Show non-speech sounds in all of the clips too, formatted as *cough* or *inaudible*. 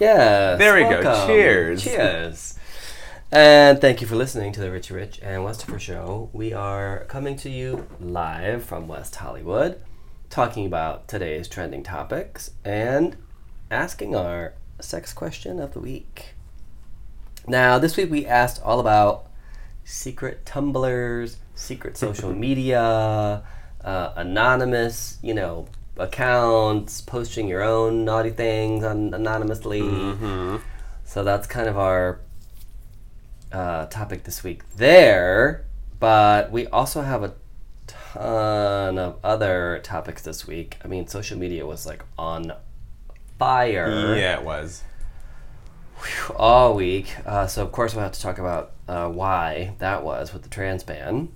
Yes. There we go. welcome. Cheers. Cheers. And thank you for listening to the Richie Rich and Westifer Show. We are coming to you live from West Hollywood, talking about today's trending topics and asking our sex question of the week. Now, this week we asked all about secret Tumblrs, secret social *laughs* media, uh, anonymous, you know, accounts, posting your own naughty things on, anonymously. So that's kind of our uh, topic this week there. But we also have a ton of other topics this week. I mean, social media was like on fire Yeah, it was. all week. Uh, so of course we'll have to talk about uh, why that was with the trans ban.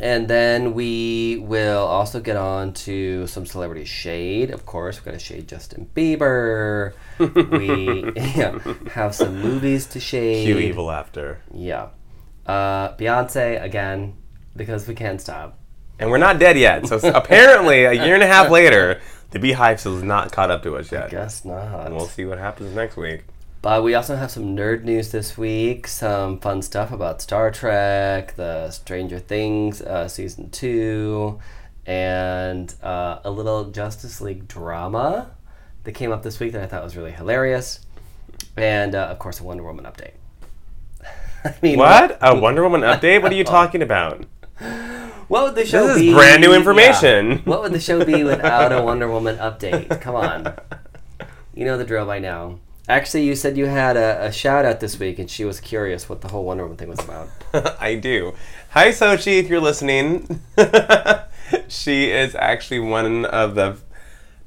And then we will also get on to some celebrity shade. Of course, we're going to shade Justin Bieber. we *laughs* yeah, have some movies to shade. Cue evil after. Yeah. Uh, Beyonce, again, because we can't stop. And we're not dead yet. So apparently, a year and a half later, the Beyhive still is not caught up to us yet. I guess not. And we'll see what happens next week. But we also have some nerd news this week, some fun stuff about Star Trek, the Stranger Things uh, season two, and uh, a little Justice League drama that came up this week that I thought was really hilarious, and uh, of course a Wonder Woman update. *laughs* I mean, What? A *laughs* Wonder Woman update? What are you *laughs* talking about? What would the show This is be? brand new yeah. information. What would the show be without a Wonder Woman update? Come on. You know the drill by now. Actually, you said you had a, a shout out this week, and she was curious what the whole Wonder Woman thing was about. *laughs* I do. Hi, Sochi, if you're listening. *laughs* she is actually one of the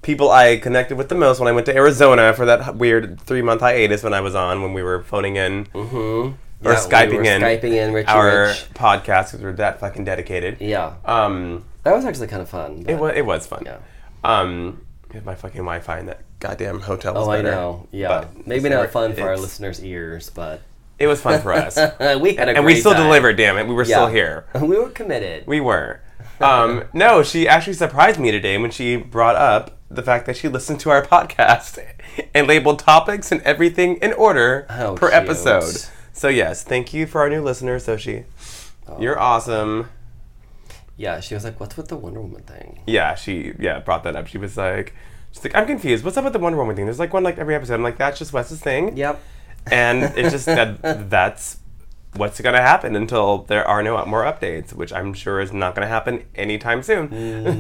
people I connected with the most when I went to Arizona for that weird three month hiatus when I was on when we were phoning in Mm-hmm. or Skyping we in Skyping in Richie our Rich. podcast because we're that fucking dedicated. Yeah, Um, that was actually kind of fun. it was it was fun. Yeah. Um, my fucking Wi-Fi in that goddamn hotel. Was Oh, I know. Yeah, but maybe not fun for our listeners' ears, but It was fun for us, *laughs* we had a and we still time. delivered. Damn it, we were still here. *laughs* We were committed. We were. Um, *laughs* no, she actually surprised me today when she brought up the fact that she listened to our podcast and labeled topics and everything in order How per cute. episode. So yes, thank you for our new listener, Soshi. You're awesome. Yeah, she was like, "What's with the Wonder Woman thing?" Yeah, she yeah brought that up. She was like, she's like, I'm confused. What's up with the Wonder Woman thing? There's like one like every episode. I'm like, that's just Wes's thing. Yep. And it's just *laughs* that that's what's gonna happen until there are no more updates, which I'm sure is not gonna happen anytime soon. Mm,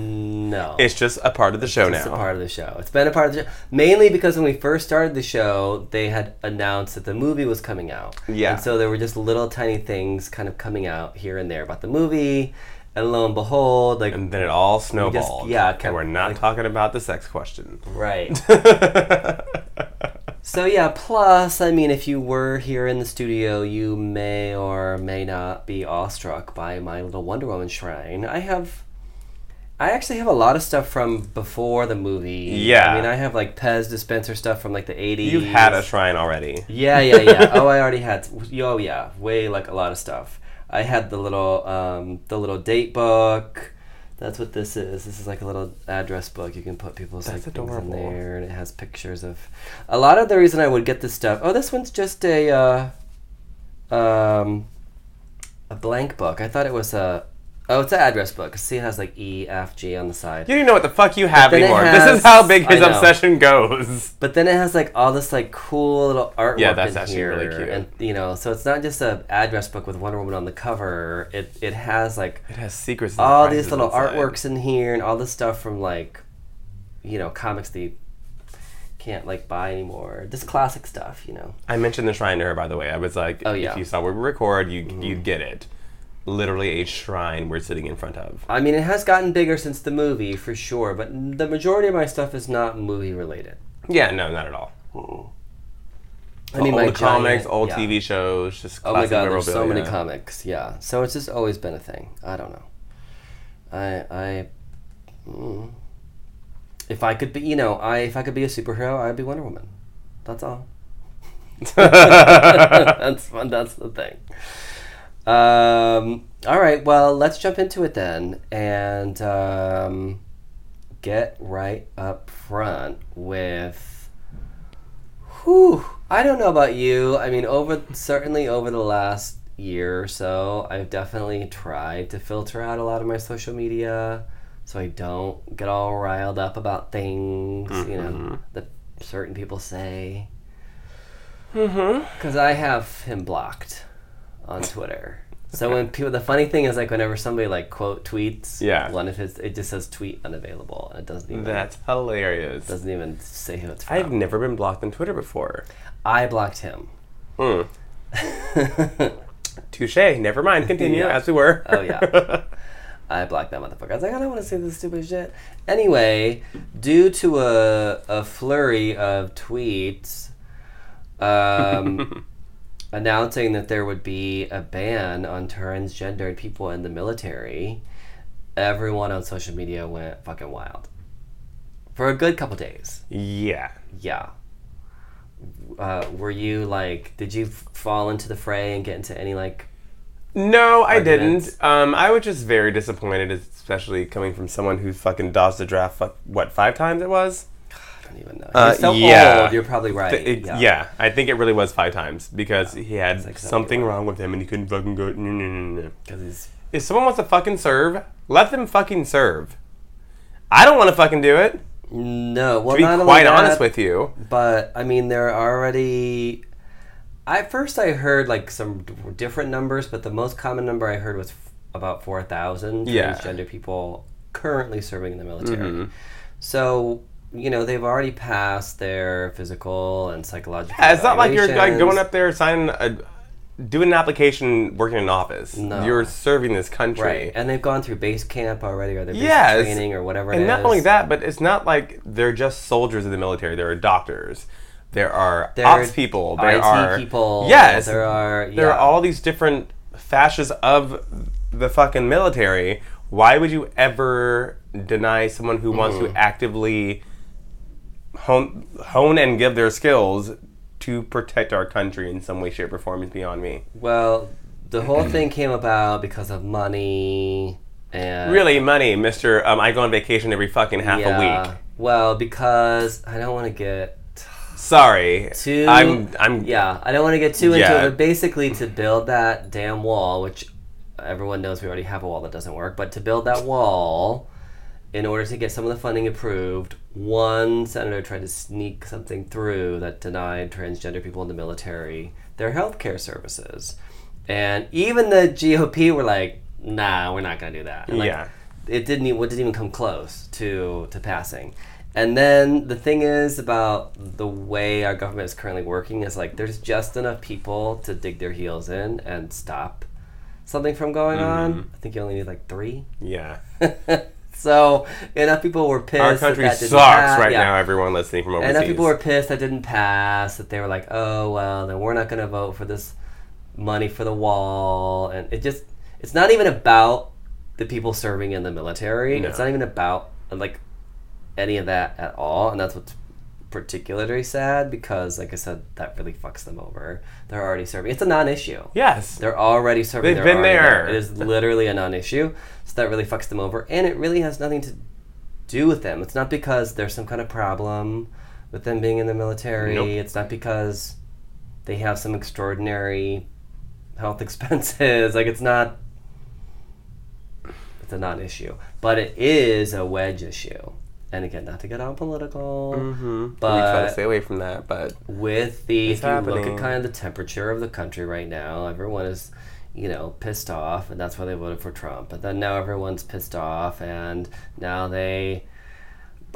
no. *laughs* It's just a part of the show It's a now. part of the show. It's been a part of the show. Mainly because when we first started the show, they had announced that the movie was coming out. Yeah. And so there were just little tiny things kind of coming out here and there about the movie. And lo and behold, like, And then it all snowballed. yeah, and we're not like- talking about the sex question. right. *laughs* So yeah, plus, I mean, if you were here in the studio, you may or may not be awestruck by my little Wonder Woman shrine. I have, I actually have a lot of stuff from before the movie. Yeah. I mean, I have like Pez dispenser stuff from like the '80s. You've had a shrine already. Yeah, yeah, yeah. oh, I already had. Oh, yeah, way like a lot of stuff. I had the little, um, the little date book. That's what this is. This is like a little address book. You can put people's That's like things in there, and it has pictures of. A lot of the reason I would get this stuff. Oh, this one's just a, uh, um, a blank book. I thought it was a. Oh, it's an address book. See, it has like E, F, G on the side. You don't even know what the fuck you have then it anymore. this has- is how big his I know. obsession goes. But then it has like all this like cool little artwork Yeah, that's in actually here, really cute. and you know, so it's not just a address book with Wonder Woman on the cover. It it has like It has secrets. and all surprises these little inside. artworks in here, and all this stuff from like, you know, comics that you can't like buy anymore. Just classic stuff, you know. I mentioned the shrine to her, by the way. I was like, Oh, yeah. if you saw where we record, you Mm-hmm. you'd get it. Literally a shrine we're sitting in front of. I mean, it has gotten bigger since the movie for sure, but the majority of my stuff is not movie related. Yeah, no, not at all. I mean, old my comics, giant- old yeah. TV shows, just Oh my god, there's so many comics. Yeah, so it's just always been a thing. I don't know. I I. Mm. If I could be, you know, I if I could be a superhero, I'd be Wonder Woman. That's all. *laughs* that's fun. That's the thing. Um, all right. Well, let's jump into it then, and um, get right up front with Whew. I don't know about you. I mean, over certainly over the last year or so, I've definitely tried to filter out a lot of my social media so I don't get all riled up about things, you know, that certain people say. Mm-hmm. Because I have him blocked on Twitter. So when people, the funny thing is like whenever somebody like quote tweets, Yeah. one of his, it just says tweet unavailable, and it doesn't even That's hilarious. doesn't even say who it's from. I've never been blocked on Twitter before. I blocked him. Hmm. *laughs* Touche. Never mind. Continue Yeah. as we were. Oh, yeah. *laughs* I blocked that motherfucker. I was like, I don't want to see this stupid shit. Anyway, due to a, a flurry of tweets um, *laughs* announcing that there would be a ban on transgendered people in the military, everyone on social media went fucking wild. For a good couple days. yeah. Yeah. Uh, were you like, did you fall into the fray and get into any like No, I Arguments. didn't. Um, I was just very disappointed, especially coming from someone who fucking dodged the draft. Fuck, what five times it was? I don't even know. Uh, so yeah. old. You're probably right. It- yeah. I think it really was five times because he had like something wrong with him and he couldn't fucking go. No, no, no, no. Because he's If someone wants to fucking serve, let them fucking serve. I don't want to fucking do it. no. Well, To be quite that, honest with you, but I mean, there are already. At first, I heard like some different numbers, but the most common number I heard was f- about four thousand Yeah. transgender people currently serving in the military. Mhm. So you know they've already passed their physical and psychological. Yeah, it's not like you're like going up there signing a, doing an application, working in an office. No. You're serving this country. Right, and they've gone through base camp already, or their basic Yes. training, or whatever. And not is. only that, but it's not like they're just soldiers in the military. There are doctors. There are There ops people. There IT are people. Yes, there are. Yeah. there are all these different fascias of the fucking military. Why would you ever deny someone who wants Mm-hmm. to actively hone, hone and give their skills to protect our country in some way, shape, or form is beyond me. Well, the whole *clears throat* thing came about because of money and Really, money, Mister. Um, I go on vacation every fucking half a week. Well, because I don't want to get Sorry, too. I'm. I'm. yeah, I don't want to get too into it. But basically, to build that damn wall, which everyone knows we already have a wall that doesn't work, but to build that wall. In order to get some of the funding approved, one senator tried to sneak something through that denied transgender people in the military their health care services. And even the GOP were like, nah, we're not going to do that. And, like, Yeah. it didn't even, it didn't even come close to, to passing. And then the thing is about the way our government is currently working is like there's just enough people to dig their heels in and stop something from going on. Mm-hmm. I think you only need like three. Yeah. *laughs* so enough people were pissed. Our that country that sucks didn't pass. right Yeah. now. Everyone listening from overseas. Enough people were pissed that didn't pass. That they were like, oh well, then we're not going to vote for this money for the wall. And it just, it's not even about the people serving in the military. No. It's not even about like any of that at all. And that's what's particularly sad because, like I said, that really fucks them over. They're already serving. It's a non-issue. Yes. They're already serving. They've They're been already there. It is *laughs* literally a non-issue. So that really fucks them over, and it really has nothing to do with them. It's not because there's some kind of problem with them being in the military. Nope. It's not because they have some extraordinary health *laughs* expenses. like it's not. It's a non-issue, but it is a wedge issue. And again, not to get all political, Mm-hmm. we but try to stay away from that, but with the if you look at kind of the temperature of the country right now, everyone is, you know, pissed off, and that's why they voted for Trump. But then now everyone's pissed off, and now they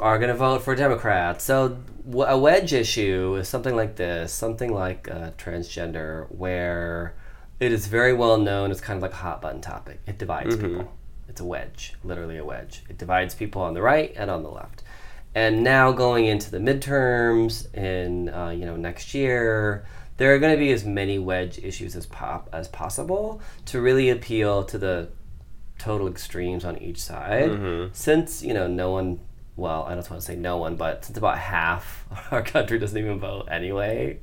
are going to vote for Democrats. So w- a wedge issue is something like this, something like uh, transgender, where it is very well known. It's kind of like a hot button topic. It divides people. It's a wedge, literally a wedge. It divides people on the right and on the left. And now going into the midterms in uh, you know next year, there are going to be as many wedge issues as pop as possible to really appeal to the total extremes on each side. Since you know no one, well, I don't want to say no one, but since about half *laughs* our country doesn't even vote anyway,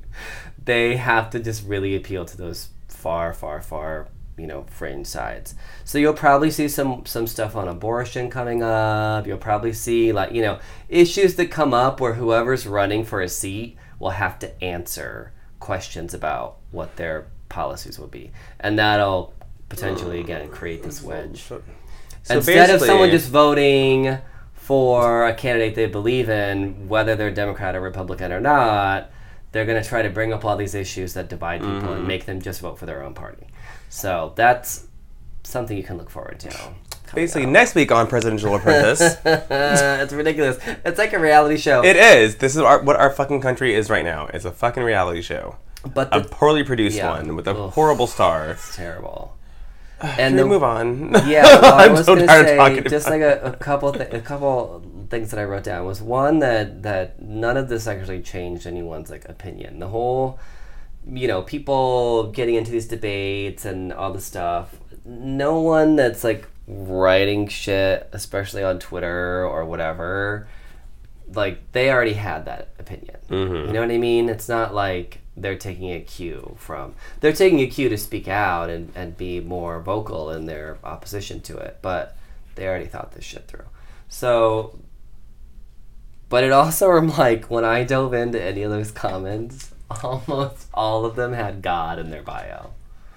they have to just really appeal to those far, far, far you know fringe sides. So you'll probably see some some stuff on abortion coming up. You'll probably see like you know issues that come up where whoever's running for a seat will have to answer questions about what their policies will be, and that'll potentially again create this wedge. So Instead of someone just voting for a candidate they believe in, whether they're Democrat or Republican or not, they're going to try to bring up all these issues that divide people Mm-hmm. and make them just vote for their own party. So that's something you can look forward to. Basically, up. next week on Presidential Apprentice, *laughs* it's ridiculous. It's like a reality show. it is. This is our, what our fucking country is right now. It's a fucking reality show. but A the, poorly produced Yeah. one with a Ugh. horrible star. it's terrible. *sighs* And And the, move on. *laughs* Yeah, *laughs* well, I I'm was so gonna tired of say talking just like a, a couple th- a couple things that I wrote down was one that that none of this actually changed anyone's like opinion. The whole, you know, people getting into these debates and all the stuff. No one that's like writing shit, especially on Twitter or whatever, like they already had that opinion. Mhm. You know what I mean? It's not like they're taking a cue from they're taking a cue to speak out and, and be more vocal in their opposition to it, but they already thought this shit through. So but it also *laughs* I'm like when I dove into any of those comments, almost all of them had God in their bio.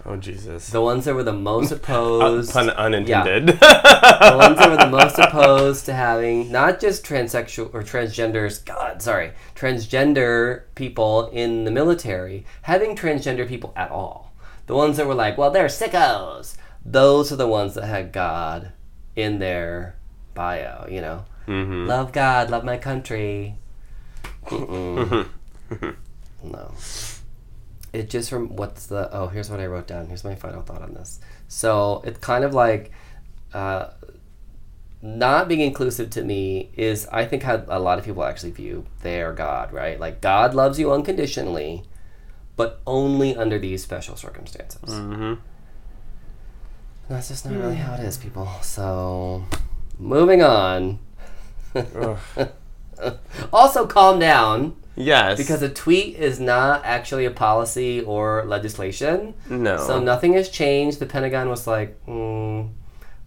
Oh Jesus. The ones that were the most *laughs* Uh, opposed pun unintended. the ones that were the most *laughs* opposed to having not just transsexual or transgenders, God, sorry, transgender people in the military, having transgender people at all. The ones that were like, well, they're sickos. Those are the ones that had God in their bio, you know? hmm Love God, love my country. Mm-mm. *laughs* no. It just from what's the oh here's what I wrote down. Here's my final thought on this. So it's kind of like uh, not being inclusive to me is I think how a lot of people actually view their God, right? Like God loves you unconditionally, but only under these special circumstances. Mm-hmm. That's just not really how it is, people. So moving on. *laughs* also calm down. Yes. Because a tweet is not actually a policy or legislation. no. So nothing has changed. The Pentagon was like, mm,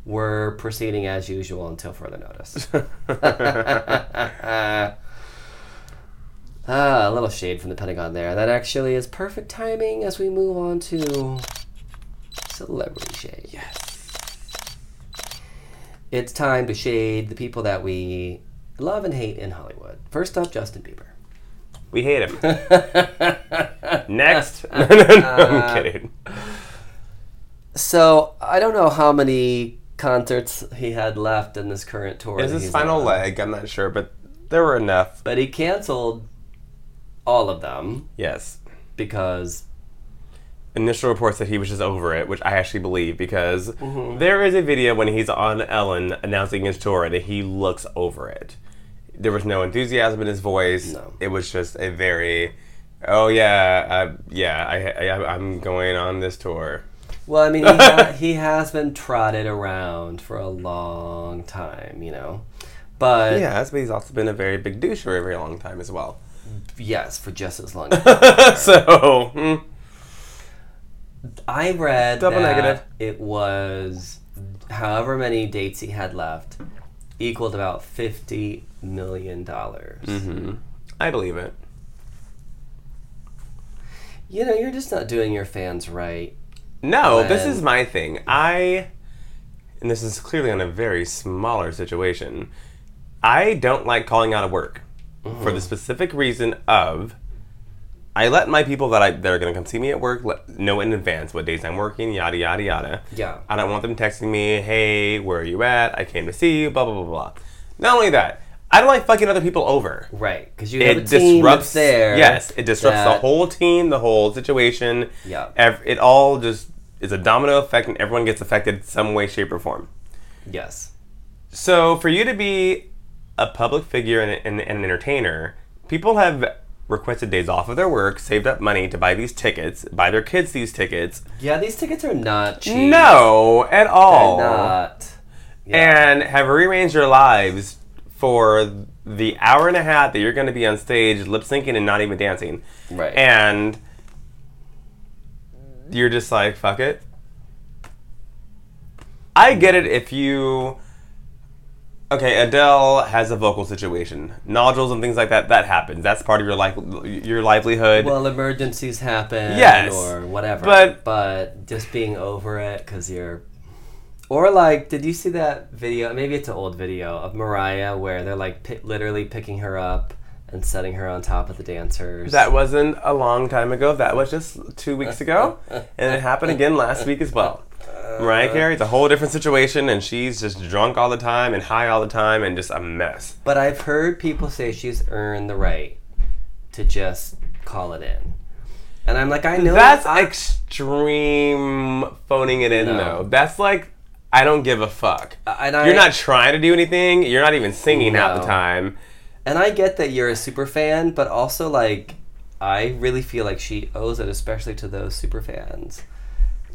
we're proceeding as usual until further notice. *laughs* *laughs* ah, a little shade from the Pentagon there. That actually is perfect timing as we move on to celebrity shade. yes. It's time to shade the people that we love and hate in Hollywood. First up, Justin Bieber. We hate him. *laughs* Next. *laughs* *laughs* no, no, no, I'm kidding. So I don't know how many concerts he had left in this current tour. Is that his he's final on. leg? I'm not sure, but there were enough. But he canceled all of them Yes. because Initial reports that he was just over it, which I actually believe because Mm-hmm. there is a video when he's on Ellen announcing his tour and he looks over it. There was no enthusiasm in his voice. No. It was just a very, oh yeah, uh, yeah, I, I, I'm going on this tour. well, I mean, he, *laughs* ha- he has been trotted around for a long time, you know. But Yes, but he's also been a very big douche for a very long time as well. yes, for just as long. *laughs* so, hmm, I read Double that negative. it was however many dates he had left equaled about fifty million dollars. hmm I believe it. You know, you're just not doing your fans right. No, this is my thing. I, and this is clearly on a very smaller situation. I don't like calling out of work for the specific reason of I let my people that I that are going to come see me at work let, know in advance what days I'm working, yada yada yada. Yeah. I don't want them texting me, "Hey, where are you at? I came to see you." Blah blah blah blah. Not only that, I don't like fucking other people over. Right, because you have It a team disrupts. there. Yes, it disrupts the whole team, the whole situation. Yeah. Ev- it all just is a domino effect, and everyone gets affected some way, shape, or form. Yes. So for you to be a public figure and, and, and an entertainer, people have requested days off of their work, saved up money to buy these tickets, buy their kids these tickets. Yeah, these tickets are not cheap. No, at all. They're all. not. And have rearranged their lives for the hour and a half that you're going to be on stage lip syncing and not even dancing. Right. And you're just like, fuck it. I get it if you okay, Adele has a vocal situation, nodules and things like that. That happens. That's part of your life, your livelihood. Well, emergencies happen, Yes. or whatever. But- but just being over it because you're, or like, did you see that video? Maybe it's an old video of Mariah where they're like pi- literally picking her up and setting her on top of the dancers. that wasn't a long time ago. That was just two weeks ago, and it happened again last week as well. Mariah Carey's a whole different situation, and she's just drunk all the time and high all the time, and just a mess. But I've heard people say she's earned the right to just call it in. And I'm like, I know That's I- extreme phoning it in, No. though. That's like, I don't give a fuck. Uh, and I, You're not trying to do anything. You're not even singing half the time. And I get that you're a super fan, but also like I really feel like she owes it, especially to those super fans,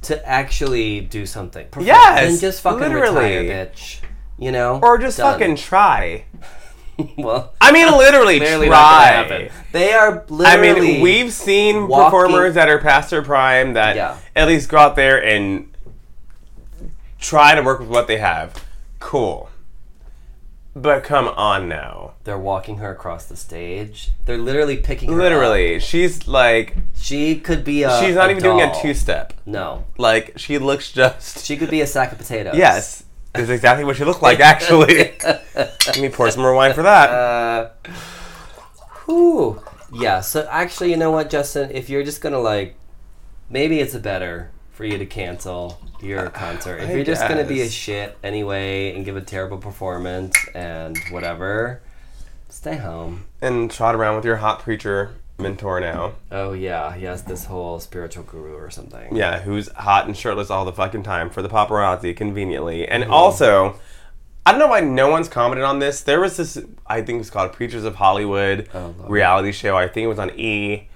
to actually do something. Perform. Yes, and just fucking literally. retire, bitch. You know, Or just Done. fucking try. *laughs* well, I mean, literally *laughs* try. They are literally. I mean, we've seen walking- performers that are past their prime that Yeah. at least go out there and try to work with what they have. Cool. But come on now. They're walking her across the stage. They're literally picking her up. Literally, she's like, She could be a. she's not a even doing a two step. No, Like, she looks just. she could be a sack of potatoes. Yes, is exactly what she looked like, actually. *laughs* Let me pour some more wine for that. Uh, whew. Yeah, so actually, you know what, Justin? If you're just gonna like, maybe it's a better for you to cancel your concert. If I you're just gonna be a shit anyway and give a terrible performance and whatever, stay home. and trot around with your hot preacher mentor now. Oh yeah, he has this whole spiritual guru or something. Yeah, who's hot and shirtless all the fucking time for the paparazzi conveniently. And also, I don't know why no one's commented on this. There was this, I think it was called Preachers of Hollywood Oh, reality show. I think it was on E.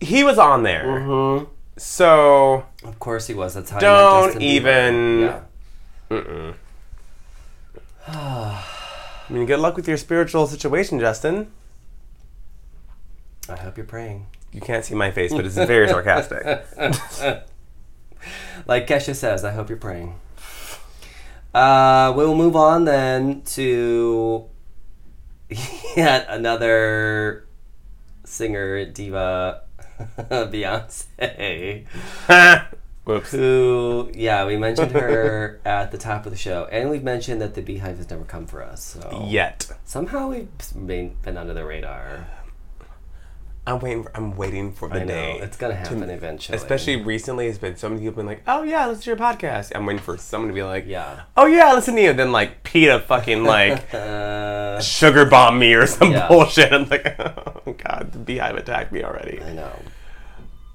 He was on there. Mm-hmm. So, Of course he was. That's how. Don't I met Justin Bieber. even- Yeah. *sighs* I mean, good luck with your spiritual situation, Justin. I hope you're praying. You can't see my face, but it's very sarcastic. *laughs* Like Kesha says, I hope you're praying. Uh, we'll move on then to *laughs* yet another singer diva, *laughs* Beyonce, *laughs* Whoops. who, yeah, we mentioned her *laughs* at the top of the show, and we've mentioned that the Beyhive has never come for us. So Yet. somehow we've been, been under the radar. I'm waiting. For, I'm waiting for the I know day. it's gonna happen eventually. Especially recently, it's been so many people have been like, "Oh yeah, listen to your podcast." I'm waiting for someone to be like, yeah. "Oh yeah, listen to you." Then like PETA fucking like *laughs* Uh, sugar bomb me or some Yeah. bullshit. I'm like, "Oh god, the beyhive attacked me already." I know.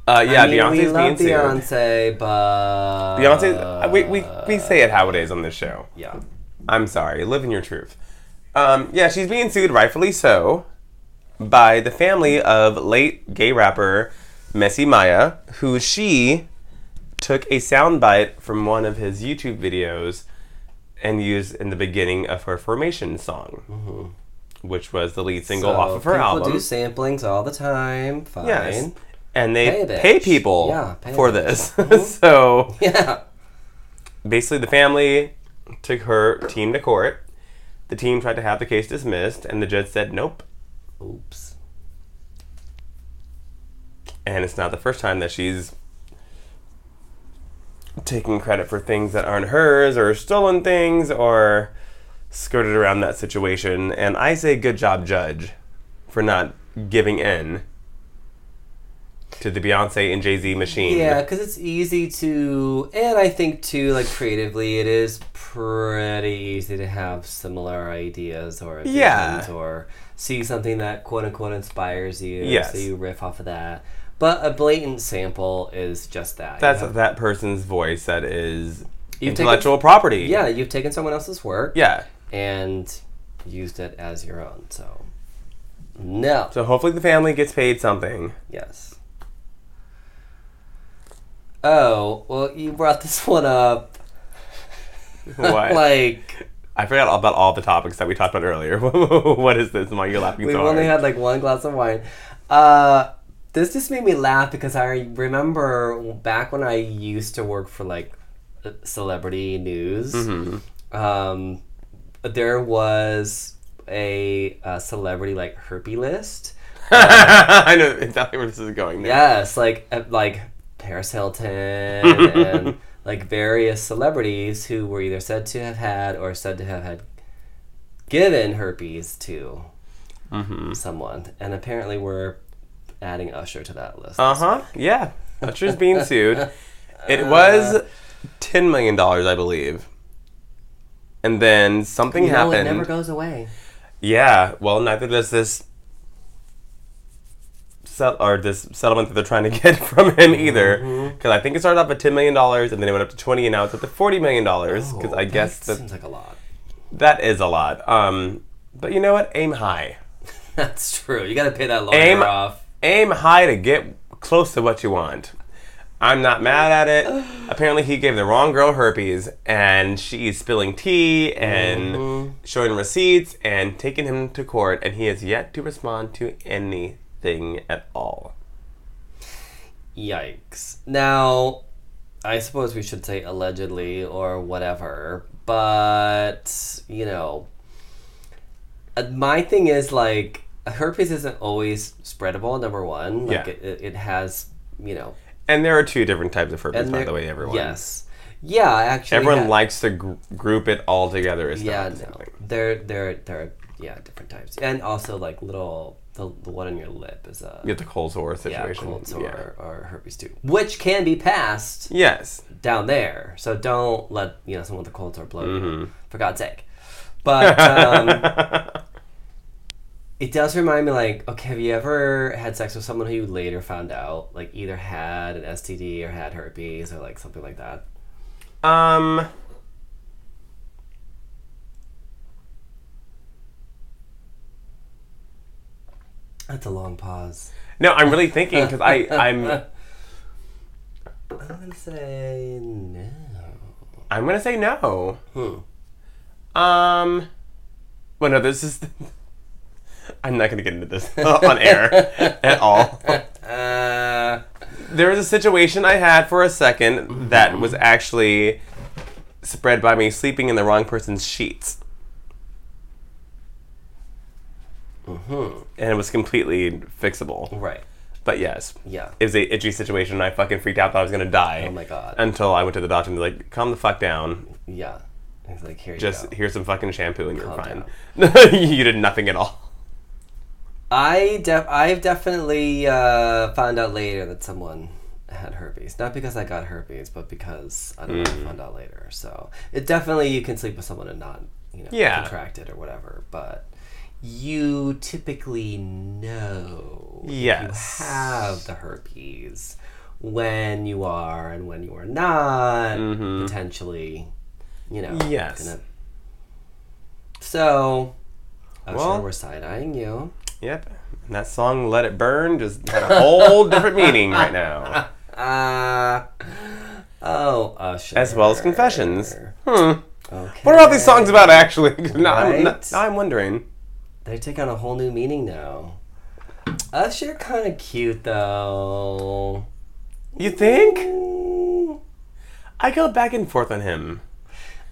Uh, yeah, I mean, Beyonce's we being love sued. Beyonce, but Beyonce, we, we we say it how it is on this show. yeah. I'm sorry, live in your truth. Um, yeah, she's being sued, rightfully so, by the family of late gay rapper Messy Mya, who she took a soundbite from one of his YouTube videos and used in the beginning of her Formation song, which was the lead single Mm-hmm. So off of her people album. do samplings all the time. Fine. yes. And they Pay pay people Yeah, pay for bitch. *laughs* Mm-hmm. this. so Yeah. basically the family took her team to court. The team tried to have the case dismissed, and the judge said nope. Oops. And it's not the first time that she's taking credit for things that aren't hers, or stolen things, or skirted around that situation. And I say, good job, judge, for not giving in to the Beyonce and Jay Z machine. Yeah, because it's easy to, and I think too, like creatively, it is pretty easy to have similar ideas or Yeah. or see something that quote unquote inspires you. Yes. So you riff off of that. But a blatant sample is just that. You That's that person's voice that is You've taken- intellectual property. yeah, you've taken someone else's work Yeah. and used it as your own. So, no. So hopefully the family gets paid something. Yes. Oh, well, you brought this one up. What? *laughs* like, I forgot all about all the topics that we talked about earlier. *laughs* what is this? Why are you're laughing we've so only had like one glass of wine. Uh, this just made me laugh because I remember back when I used to work for like celebrity news. Mm-hmm. Um, there was a, uh celebrity like herpy list. *laughs* I know exactly where this is going. Now. Yes, like uh, like Paris Hilton and *laughs* like various celebrities who were either said to have had or said to have had given herpes to Mm-hmm. someone, and apparently we're adding Usher to that list. Uh huh. Yeah. Usher's being sued. *laughs* It was ten million dollars, I believe. And then something you know, it never goes away. Yeah, well, neither does this or this settlement that they're trying to *laughs* get from him either. Mm-hmm. Because I think it started off at ten million dollars, and then it went up to twenty, and now it's up to forty million dollars. Because Oh, I guess that that seems like a lot. that is a lot. Um, but you know what? Aim high. *laughs* That's true. You got to pay that lawyer Aim off. Aim high to get close to what you want. I'm not mad at it. *sighs* Apparently, he gave the wrong girl herpes, and she's spilling tea and Mm-hmm. showing receipts and taking him to court, and he has yet to respond to anything at all. Yikes. Now, I suppose we should say allegedly or whatever, but, you know, uh, my thing is like, herpes isn't always spreadable, number one. Like, Yeah. it, it, has, you know. And there are two different types of herpes, by the way, everyone. Yes. Yeah, actually. Everyone had- likes to gr- group it all together as Yeah, not the same no. There, there, there are, yeah, different types. And also, like, little, the, the one on your lip is a. You have the cold sore situation, yeah, cold sore Yeah. or herpes too, which can be passed Yes. down there. So don't let you know someone with a cold sore blow you, Mm-hmm. for God's sake. But um, *laughs* it does remind me, like, okay, have you ever had sex with someone who you later found out, like, either had an STD or had herpes or like something like that? Um. That's a long pause. No, I'm really thinking because I *laughs* I'm I'm gonna say no. I'm gonna say no. Hmm. Um. Well, no, this is. I'm not gonna get into this *laughs* on air at all. Uh, There was a situation I had for a 2nd that was actually spread by me sleeping in the wrong person's sheets. mhm. And it was completely fixable. Right. But yes, Yeah. it was a itchy situation. and I fucking freaked out that I was gonna die. Oh my god. Until I went to the doctor and they're like, calm the fuck down. yeah. He's like, here you Just go. here's some fucking shampoo and you're Calm fine. *laughs* you did nothing at all. I def- I've definitely uh, found out later that someone had herpes. Not because I got herpes, but because I don't know. Mm. I found out later. So it definitely you can sleep with someone and not you know Yeah. contract it or whatever. But you typically know Yes. you have the herpes when you are and when you are not Mhm. potentially. You know. Yes. gonna- So. I'm Well- sure we're side eyeing you. Yep. And that song "Let It Burn" just had a whole different meaning right now, *laughs* Uh, oh, Usher. as well as confessions. Hmm. Okay. What are all these songs about, actually? *laughs* now, I'm, Right? now I'm wondering. They take on a whole new meaning now. Usher kind of cute though. You think? I go back and forth on him.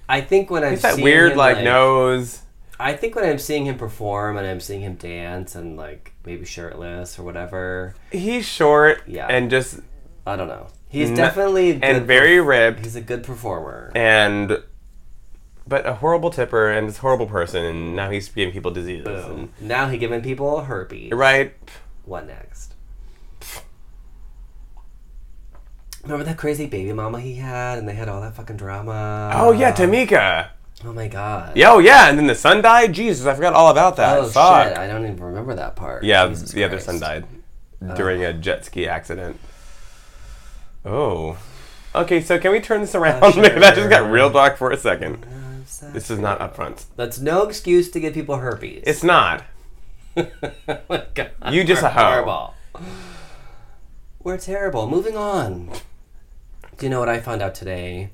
I think when I'm He's that weird, him, like, nose. I think when I'm seeing him perform and I'm seeing him dance and like maybe shirtless or whatever. He's short Yeah. and just I don't know. He's N- definitely good and very ripped He's a good performer. and but a horrible tipper and this horrible person and now he's giving people diseases Boom. Now he giving people herpes. right What next? Remember that crazy baby mama he had, and they had all that fucking drama. oh yeah Tameka Oh my god. yeah oh yeah and then the son died jesus i forgot all about that Oh Fuck. shit! I don't even remember that part. yeah Jesus the other Christ. son died during a jet ski accident oh okay so can we turn this around *laughs* Uh, sure. that just got real dark for a second this is not upfront That's no excuse to give people herpes. it's not oh *laughs* my god. You just we're a hoe. horrible. We're terrible. Moving on. Do you know what I found out today?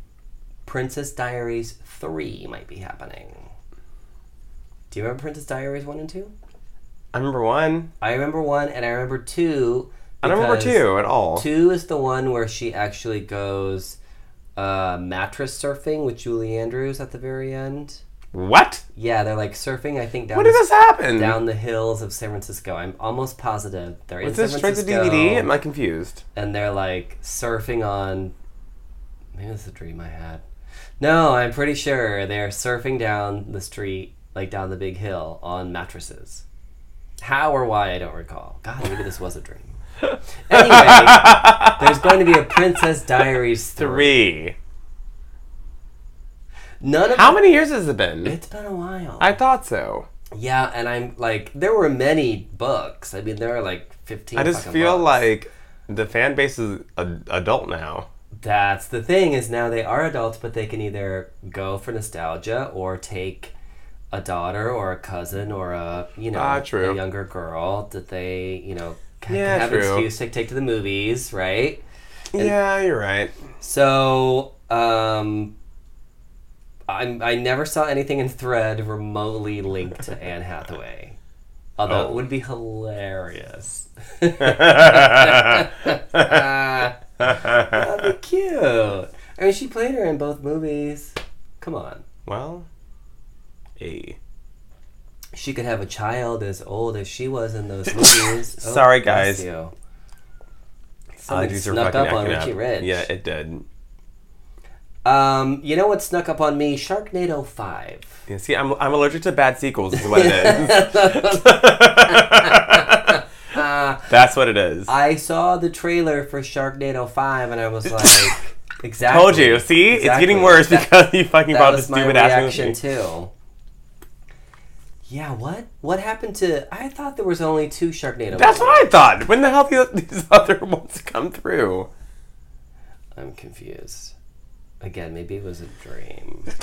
Princess Diaries 3 might be happening. Do you remember Princess Diaries 1 and 2? i remember one I remember 1 and I remember 2. i don't remember two at all 2 is the one where she actually goes uh, mattress surfing with Julie Andrews at the very end. What? Yeah, they're like surfing. I think down When did the- this happen? down the hills of San Francisco. I'm almost positive they're in Was San this straight to Francisco, DVD? Am I confused? and they're like surfing on. Maybe it's a dream I had. No, I'm pretty sure they're surfing down the street, like down the big hill, on mattresses. How or why I don't recall. God, maybe this was a dream. *laughs* Anyway, there's *laughs* going to be a Princess Diaries three. Three. None of How many years has it been? It's been a while. I thought so. yeah, and I'm like, there were many books. I mean, there are like 15. I just fucking feel books. like the fan base is a- adult now. That's the thing is now they are adults, but they can either go for nostalgia or take a daughter or a cousin or a you know Ah, true. a younger girl that they you know Yeah, have true. an excuse to take to the movies, right? yeah, you're right. So um, I'm, I never saw anything in Thread remotely linked to Anne Hathaway, although Oh. it would be hilarious. *laughs* That'd be cute. I mean, she played her in both movies. Come on. well, a. She could have a child as old as she was in those *laughs* movies. Oh, Sorry, guys. You. Something snuck up on Richie up. Rich. Yeah, it did. Um, you know what snuck up on me? Sharknado Five. Yeah, see, I'm, I'm allergic to bad sequels. Is what it is. *laughs* *laughs* That's what it is. I saw the trailer for Sharknado Five, and I was like, exactly. Told you. See, it's getting worse That- because you fucking That brought this stupid ass reaction movie. too. Yeah, what? What happened to? I thought there was only two Sharknado. That's movies. what I thought. When the hell did these *laughs* other ones come through? I'm confused. Again, maybe it was a dream. *laughs*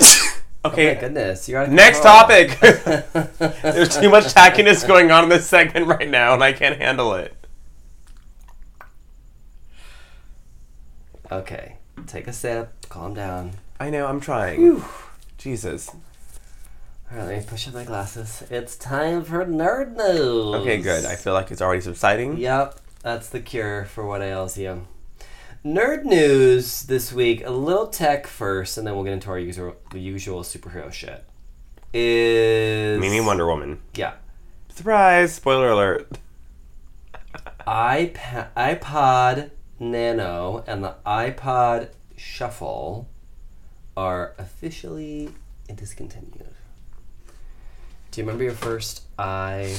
Okay, Oh my goodness, you're out of next topic. *laughs* There's too much tackiness going on in this segment right now, and I can't handle it. Okay, take a sip. Calm down. I know, I'm trying. Jesus. All right, let me push up my glasses. It's time for nerd news. Okay, good. I feel like it's already subsiding. Yep, that's the cure for what ails you. Nerd news this week. A little tech first, and then we'll get into our usual, usual superhero shit. Is Meaning Wonder Woman. Yeah, Surprise! Spoiler alert. iPad, iPod Nano and the iPod Shuffle are officially discontinued. Do you remember your first i,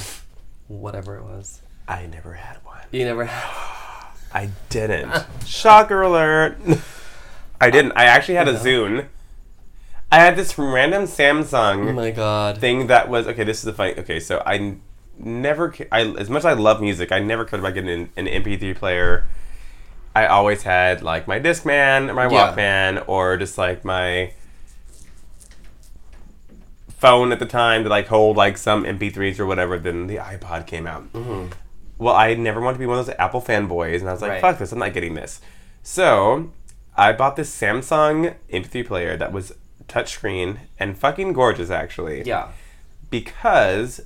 whatever it was? I never had one. You never had. *sighs* I didn't. Shocker alert. I didn't. I actually had a Zune. I had this random Samsung. Oh my god. thing that was okay. This is the funny. Okay, so I never. I as much as I love music, I never cared about getting an, an MP3 player. I always had like my Discman or my Yeah. Walkman or just like my phone at the time to like hold like some MP3s or whatever. Then the iPod came out. Mm-hmm. Well, I never wanted to be one of those Apple fanboys, and I was like, Right. "Fuck this! I'm not getting this." So, I bought this Samsung MP3 player that was touchscreen and fucking gorgeous, actually, Yeah. because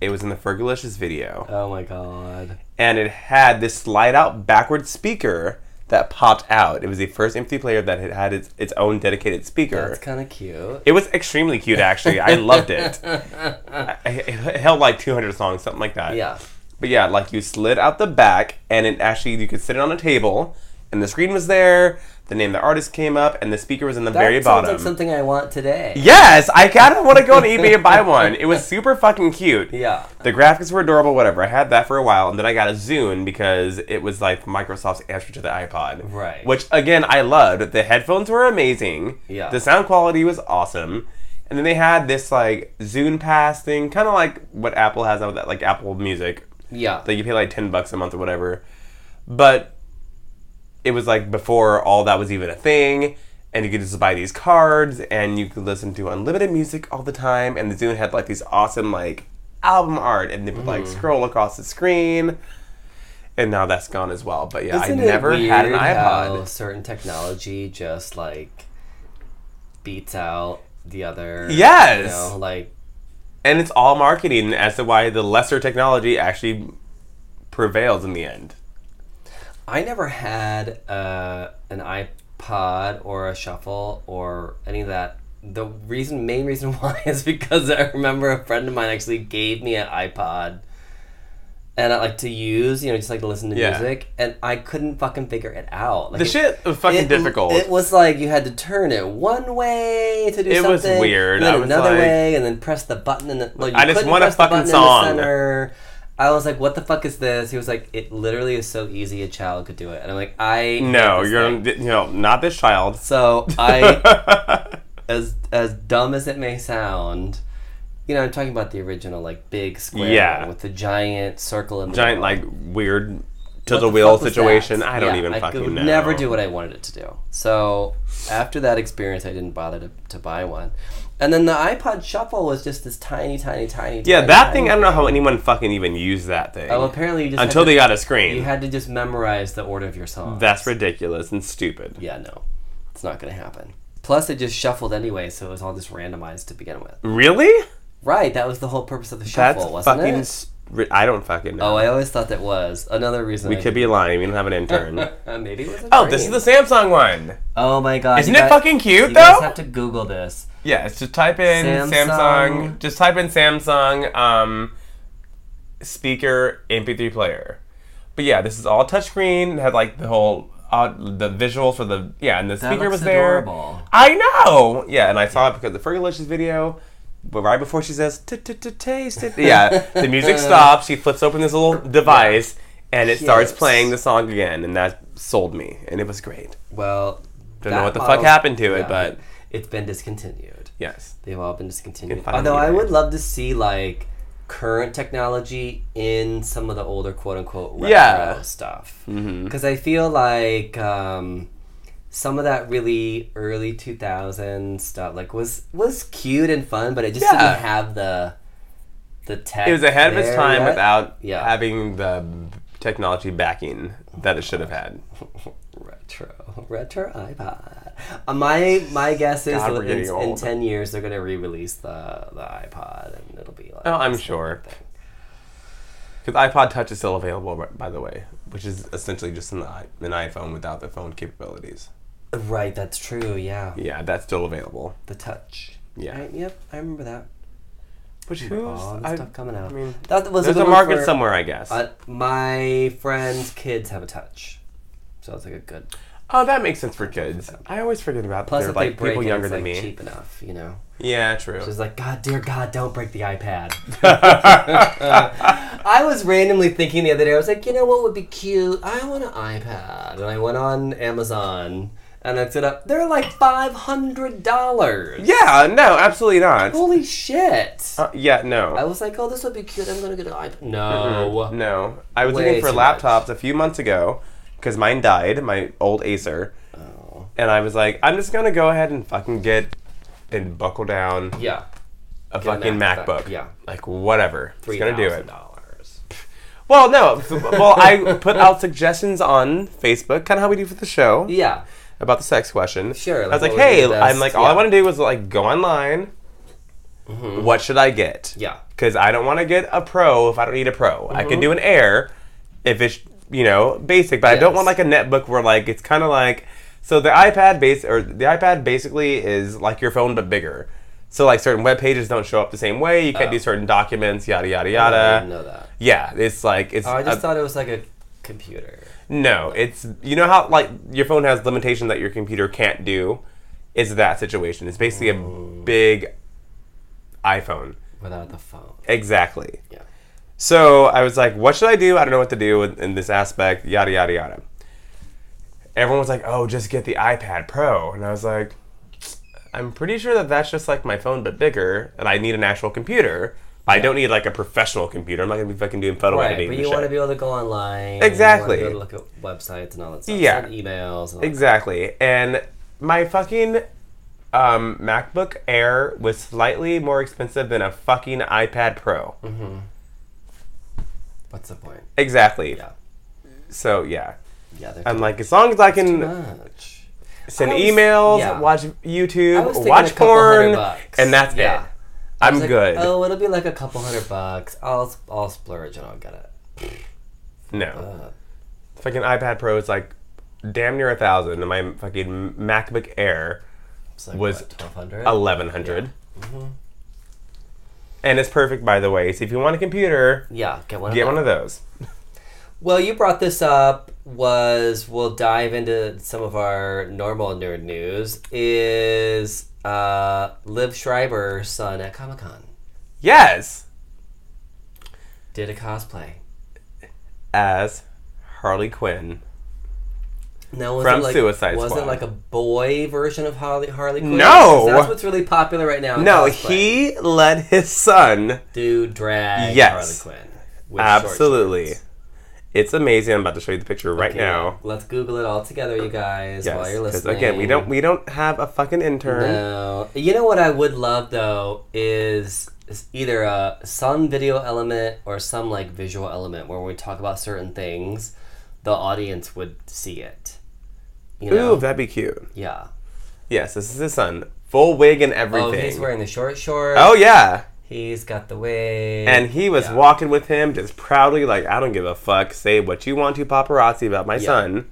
it was in the Fergalicious video, Oh my god. and it had this slide-out backward speaker that popped out. It was the first MP3 player that had had its, its own dedicated speaker. That's kind of cute. It was extremely cute, actually. I loved it. *laughs* I, it held like 200 songs, something like that. Yeah. But yeah, like you slid out the back, and it actually you could sit it on a table, and the screen was there. The name of the artist came up, and the speaker was in the That very sounds bottom. like something I want today. yes, I kind of want to go on eBay and buy *laughs* one. It was super fucking cute. Yeah. The graphics were adorable, whatever. I had that for a while, and then I got a Zune because it was like Microsoft's answer to the iPod. Right. Which, again, I loved. The headphones were amazing. Yeah. The sound quality was awesome. And then they had this like Zune Pass thing, kind of like what Apple has now with that, like Apple Music Yeah. that you pay like 10 bucks a month or whatever. But it was like before all that was even a thing. And you could just buy these cards and you could listen to unlimited music all the time. And the Zune had like these awesome like album art and they would like mm. scroll across the screen. And now that's gone as well. But yeah, Isn't I it never had an weird how iPod. certain technology just like beats out the other. Yes. You know, like And it's all marketing as to why the lesser technology actually prevails in the end. I never had uh, an iPod or a shuffle or any of that the reason, main reason *laughs* why, is because I remember a friend of mine actually gave me an iPod, and I like to use, you know, just like to listen to Yeah. music, and I couldn't fucking figure it out. Like The it- shit was fucking it, difficult. It was like you had to turn it one way to do It something. was weird. And then another like- way, and then press the button. And then, you I just want a fucking song. In the center. I was like, "What the fuck is this?" He was like, "It literally is so easy. A child could do it." And I'm like, "I no, you're thing." you know not this child. So I, *laughs* as as dumb as it may sound, you know, I'm talking about the original like big square Yeah. with the giant circle in the Giant middle. like weird What tilt the wheel situation. I don't Yeah, even I fucking could know. never do what I wanted it to do. So after that experience, I didn't bother to, to buy one. And then the iPod Shuffle was just this tiny, tiny, tiny. Thing. Yeah, tiny, that tiny thing. I don't know how anyone fucking even used that thing Oh, apparently you just until had they got a screen. you had to just memorize the order of your songs. That's ridiculous and stupid. yeah, no, it's not gonna happen. Plus, it just shuffled anyway, so it was all just randomized to begin with. Really? Right, that was the whole purpose of the shuffle, That's wasn't fucking. it? I don't fucking know. Oh, I always thought that was another reason. we I could be lying. We don't have an intern. *laughs* Maybe it was. Oh, this is the Samsung one. Oh my god! Isn't you it guys- fucking cute You though? have to Google this. Yeah, it's just type in Samsung. Samsung. Just type in Samsung um, speaker MP3 player. But yeah, this is all touchscreen. Had like the whole uh, the visuals for the yeah, and the That speaker was there. I know. Yeah, and I saw it because the Fergalicious video. But right before she says "T- t- t- taste it, yeah, *laughs* the music stops. She flips open this little device, and it starts Yes. playing the song again, and that sold me, and it was great. Well, Don't know that what the fuck model- happened to it, yeah, but it's been discontinued. yes, They've all been discontinued. Although I would love to see like current technology in some of the older quote unquote retro Yeah. stuff. Because I feel like um, some of that really early 2000s stuff like was was cute and fun, but it just Yeah. didn't have the the tech. it was ahead of its time yet. without Yeah. having the technology backing that it should have had. *laughs* retro retro iPod. Uh, my my guess is God, in, in ten years they're gonna re-release the the iPod and it'll be like Oh, I'm sure. Because iPod Touch is still available, by- by the way, which is essentially just an, an iPhone without the phone capabilities. Right, that's true. Yeah, Yeah, that's still available. the touch. Yeah. Right, yep, I remember that. Which who's? all the I, stuff coming out. I mean, that was there's a, a market for- somewhere, I guess. Uh, my friends' kids have a touch, so it's like a good. oh, that makes sense for kids. I always forget about Plus, they're like they people younger it's than like me. cheap enough, you know. Yeah, true. She's like, God, dear God, don't break the iPad. *laughs* *laughs* I was randomly thinking the other day, I was like, you know what would be cute? I want an iPad. And I went on Amazon and I set up, they're like $500. yeah, no, absolutely not. Holy shit. Uh, yeah, no. I was like, oh, this would be cute. I'm going to get an iPad. No. No, I was Way looking for too much. laptops a few months ago because mine died, my old Acer, Oh. and I was like, I'm just gonna go ahead and fucking get and buckle down Yeah. a Get a fucking MacBook, MacBook. yeah. like whatever, just gonna do it. $3,000. Well, no, well, I put out suggestions on Facebook, kind of how we do for the show Yeah. About the sex question. Sure, I was like, what would be hey, I'm like, all I want to do was like go online. What should I get? Mm-hmm. Yeah. because I don't want to get a pro if I don't need a pro. I Mm-hmm. can do an Air if it's you know basic, but I don't want like a netbook where like it's kind of like so the iPad base or the iPad basically is like your phone but bigger. So like certain web pages don't show up the same way. You can't Oh. do certain documents, yada yada I yada. didn't know that. Yeah, it's like it's Oh, I just a- thought it was like a computer. No, it's you know how like your phone has limitations that your computer can't do. It's that situation. It's basically a big iPhone. Without the phone. Exactly. Yeah. So I was like, what should I do? I don't know what to do in, in this aspect, yada, yada, yada. Everyone was like, oh, just get the iPad Pro. And I was like, I'm pretty sure that that's just like my phone, but bigger, and I need an actual computer. I don't need like a professional computer. I'm not to be fucking doing photo Right, editing. but you want to be able to go online. Exactly. You want to be able to look at websites and all that stuff. Yeah. Send emails. And all Exactly. And my fucking um, MacBook Air was slightly more expensive than a fucking iPad Pro. that. What's the point? Exactly. Yeah. So, yeah. Yeah. they're I'm too- like, as long as I can send was- emails, yeah. watch YouTube, watch porn, and that's Yeah. it. I'm like, good. Oh, it'll be like a couple hundred bucks. I'll I'll splurge and I'll get it. no. Uh, Fucking iPad Pro is like damn near a thousand, and my fucking MacBook Air like Was what, 1200? 1100 And it's perfect, by the way. So if you want a computer, Yeah, get one get those. one of those. *laughs* Well, you brought this up. Was we'll dive into some of our normal nerd news. Is uh, Liev Schreiber's son at Comic Con Yes, did a cosplay. as Harley Quinn. Now was From it like, Suicide was Squad. it like a boy version of Harley Harley Quinn? No! that's what's really popular right now. No, he let his son. do drag Yes. Harley Quinn. Absolutely. It's amazing. I'm about to show you the picture right Okay, now. let's Google it all together, you guys, Yes, while you're listening. again, we don't we don't have a fucking intern. No. You know what I would love though is, is either a some video element or some like visual element where we talk about certain things, the audience would see it. You know? Ooh, that'd be cute. yeah. Yes, this is his son. Full wig and everything. Oh, he's wearing the short shorts. Oh, yeah. He's got the wig. And he was Yeah. walking with him just proudly, like, I don't give a fuck. Say what you want to paparazzi about my Yeah. son.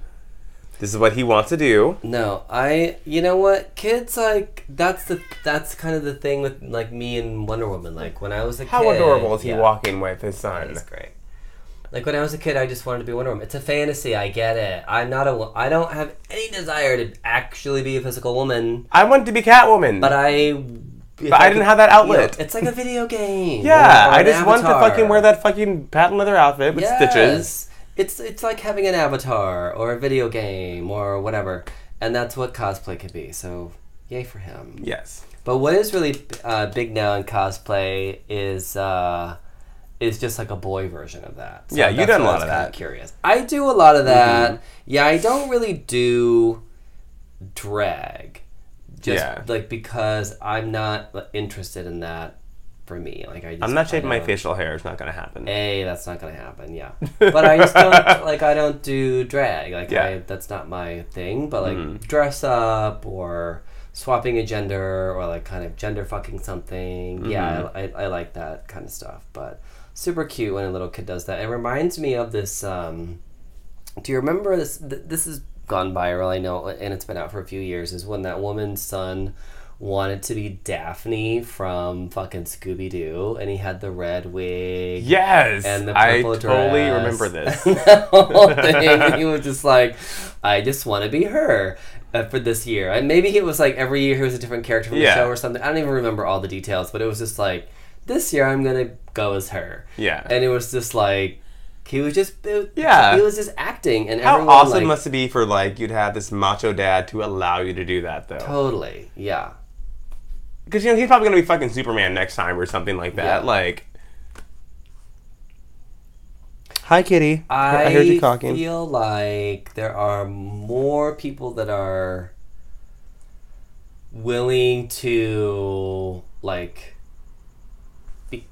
This is what he wants to do. No, I. You know what? Kids like that's the that's kind of the thing with like me and Wonder Woman. Like when I was a How kid. adorable is he yeah, walking with his son? That's great. Like when I was a kid, I just wanted to be Wonder Woman. It's a fantasy. I get it. I'm not a. I don't have any desire to actually be a physical woman. I wanted to be Catwoman. But I. But I didn't have that you know, outlet. it's like a video game. yeah, I just wanted to fucking wear that fucking patent leather outfit with stitches. It's it's like having an avatar or a video game or whatever, and that's what cosplay could be. So, yay for him. Yes. But what is really uh, big now in cosplay is uh, is just like a boy version of that. So Yeah, you've done a lot of that. Mm-hmm. Curious. I do a lot of that. Yeah, I don't really do drag. Just Yeah. like because I'm not interested in that for me. Like I just, I'm not shaving my facial hair. It's not going to happen. A, that's not gonna happen. Yeah, but I just don't *laughs* like. I don't do drag. Like, Yeah. I, that's not my thing. But like, Mhm. dress up or swapping a gender or like kind of gender fucking something. Yeah, Mm-hmm. I, I, I like that kind of stuff. But super cute when a little kid does that. It reminds me of this. Um, do you remember this? Th- this has gone viral. I know, and it's been out for a few years. Is when that woman's son wanted to be Daphne from fucking Scooby Doo, and he had the red wig Yes. and the purple I totally dress. remember *laughs* this. the whole thing. He was just like, I just want to be her uh, for this year. And maybe it was like every year he was a different character from Yeah. the show or something. I don't even remember all the details, but it was just like, this year I'm gonna go as her. Yeah. And it was just like. He was just it- Yeah. He was just acting, and How everyone awesome like, must it be for like you'd have this macho dad to allow you to do that though? totally, yeah. Because you know he's probably gonna be fucking Superman next time or something like that. Yeah. Like, hi Kitty. I, heard you talking. feel like there are more people that are willing to like be,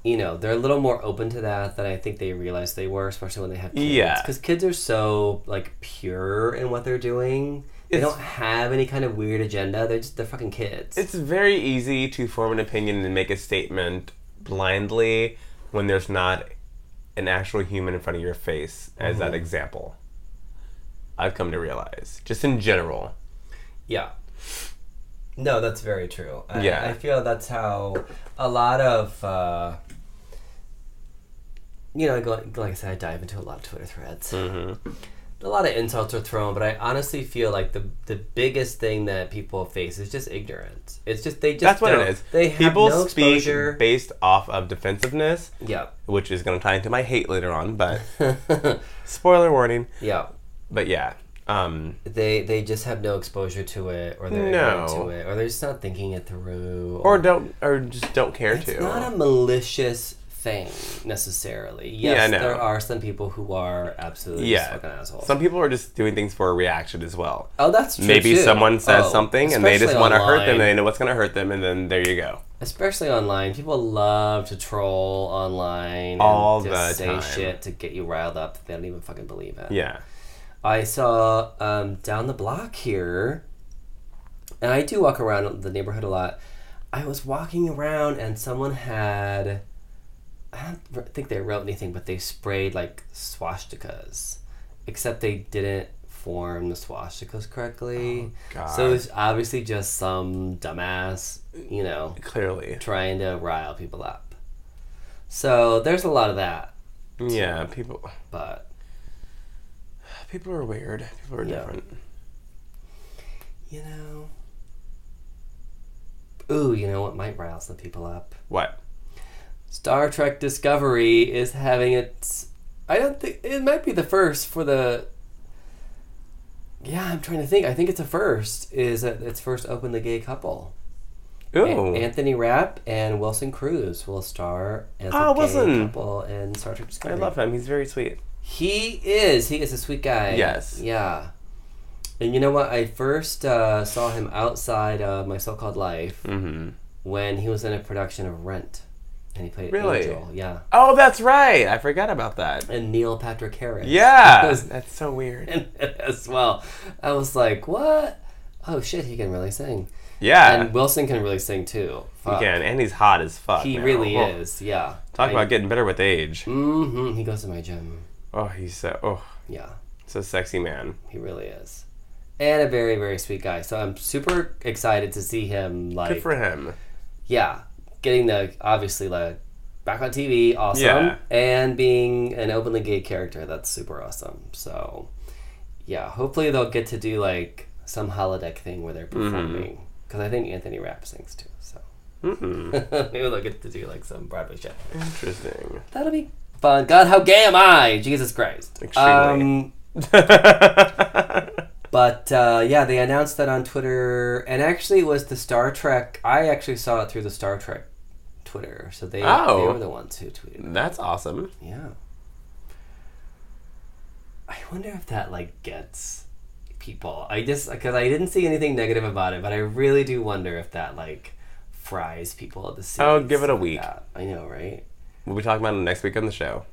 you know they're a little more open to that than I think they realized they were, especially when they have kids. Yeah. because kids are so like pure in what they're doing. They don't have any kind of weird agenda. They're just they're fucking kids. It's very easy to form an opinion and make a statement blindly when there's not an actual human in front of your face as Mm-hmm. that example. I've come to realize, just in general. Yeah. No, that's very true. I, Yeah. I feel that's how a lot of, uh, you know, go, like I said, I dive into a lot of Twitter threads. Mm-hmm. A lot of insults are thrown, but I honestly feel like the the biggest thing that people face is just ignorance. It's just they just That's what it is. They have People no speak exposure. based off of defensiveness, yeah, which is going to tie into my hate later on. But *laughs* spoiler warning. yeah. But yeah, um, They they just have no exposure to it, or they're No. ignorant to it, or they're just not thinking it through, or don't, or just don't care It's to. It's not a malicious thing necessarily. Yes, Yeah, know. there are some people who are absolutely yeah, fucking assholes. some people are just doing things for a reaction as well. oh, that's true. Maybe too. someone says Oh, something and they just want to hurt them. They know what's going to hurt them, and then there you go. Especially online, people love to troll online and All just the say time. shit to get you riled up that they don't even fucking believe it. Yeah. I saw um, down the block here, and I do walk around the neighborhood a lot. I was walking around and someone had, I don't think they wrote anything, but they sprayed like swastikas, except they didn't form the swastikas correctly. God. So it's obviously just some dumbass, you know, Clearly. trying to rile people up. So there's a lot of that, Yeah, people but people are weird. People are Yeah. different. you know. Ooh, you know what might rile some people up? What? Star Trek Discovery is having its. I don't think it might be the first for the. Yeah, I'm trying to think. I think it's a first. Is that its first openly gay couple? Ooh. A- Anthony Rapp and Wilson Cruz will star as Oh, a gay Wilson. couple in Star Trek Discovery. I love him. He's very sweet. He is. He is a sweet guy. Yes. Yeah. And you know what? I first uh, saw him outside of my so-called life Mm-hmm. when he was in a production of Rent, and he played Really? Angel. Yeah. Oh, that's right. I forgot about that. And Neil Patrick Harris. Yeah, *laughs* was that's so weird. *laughs* as well. I was like, what? Oh shit, he can really sing. Yeah, And Wilson can really sing too. Fuck. again, and he's hot as fuck. He now. really Oh, is. Yeah. Talk about getting better with age. Mm-hmm. He goes to my gym. Oh, he's so oh, Yeah. It's a sexy man. He really is. And a very, very sweet guy. So I'm super excited to see him like Good for him. yeah, getting the obviously like back on TV, awesome. Yeah. And being an openly gay character, that's super awesome. So yeah, hopefully they'll get to do like some holodeck thing where they're Mm-hmm. performing. Because I think Anthony Rapp sings too. So Mm-mm. *laughs* maybe they'll get to do like some Broadway shit. Interesting. That'll be fun. God, how gay am I? Jesus Christ. Extremely. Um, *laughs* But uh, yeah, they announced that on Twitter, and actually, it was the Star Trek. I actually saw it through the Star Trek Twitter, so they Oh. they were the ones who tweeted. That's awesome. Yeah. I wonder if that like gets people. I just because I didn't see anything negative about it, but I really do wonder if that like fries people at the. Oh, give it a like week. that. I know, right? We'll be talking about it next week on the show.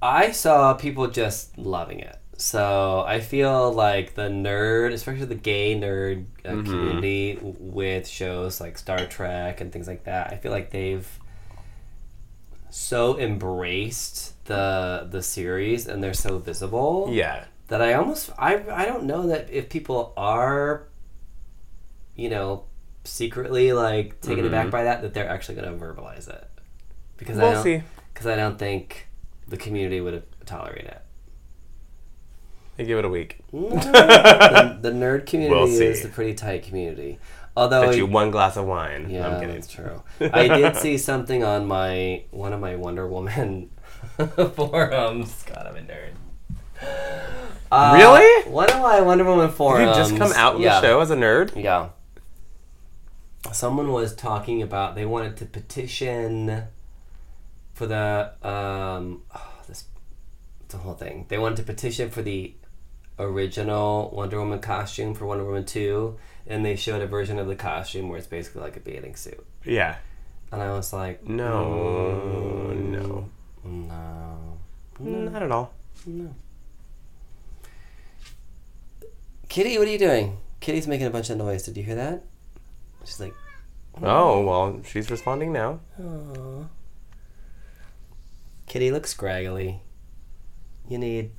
I saw people just loving it. So I feel like the nerd, especially the gay nerd uh, Mm-hmm. community with shows like Star Trek and things like that, I feel like they've so embraced the the series and they're so visible Yeah. that I almost I I don't know that if people are you know secretly like taken aback by that that they're actually going to verbalize it because I. We'll don't see. because I don't think the community would tolerate it. I give it a week. *laughs* the, the nerd community We'll is a pretty tight community. Although, Bet you one glass of wine. yeah, I'm kidding. that's true. I did see something on my one of my Wonder Woman *laughs* forums. God, I'm a nerd. Uh, Really? One of my Wonder Woman Did forums. you just come out in yeah, the show as a nerd? Yeah. Someone was talking about they wanted to petition for the um oh, this a whole thing. They wanted to petition for the original Wonder Woman costume for Wonder Woman 2 and they showed a version of the costume where it's basically like a bathing suit. Yeah. And I was like, No. No. no. Not at all. No. Kitty, what are you doing? Kitty's making a bunch of noise. Did you hear that? She's like, Oh, well, she's responding now. Aww. Kitty looks scraggly. You need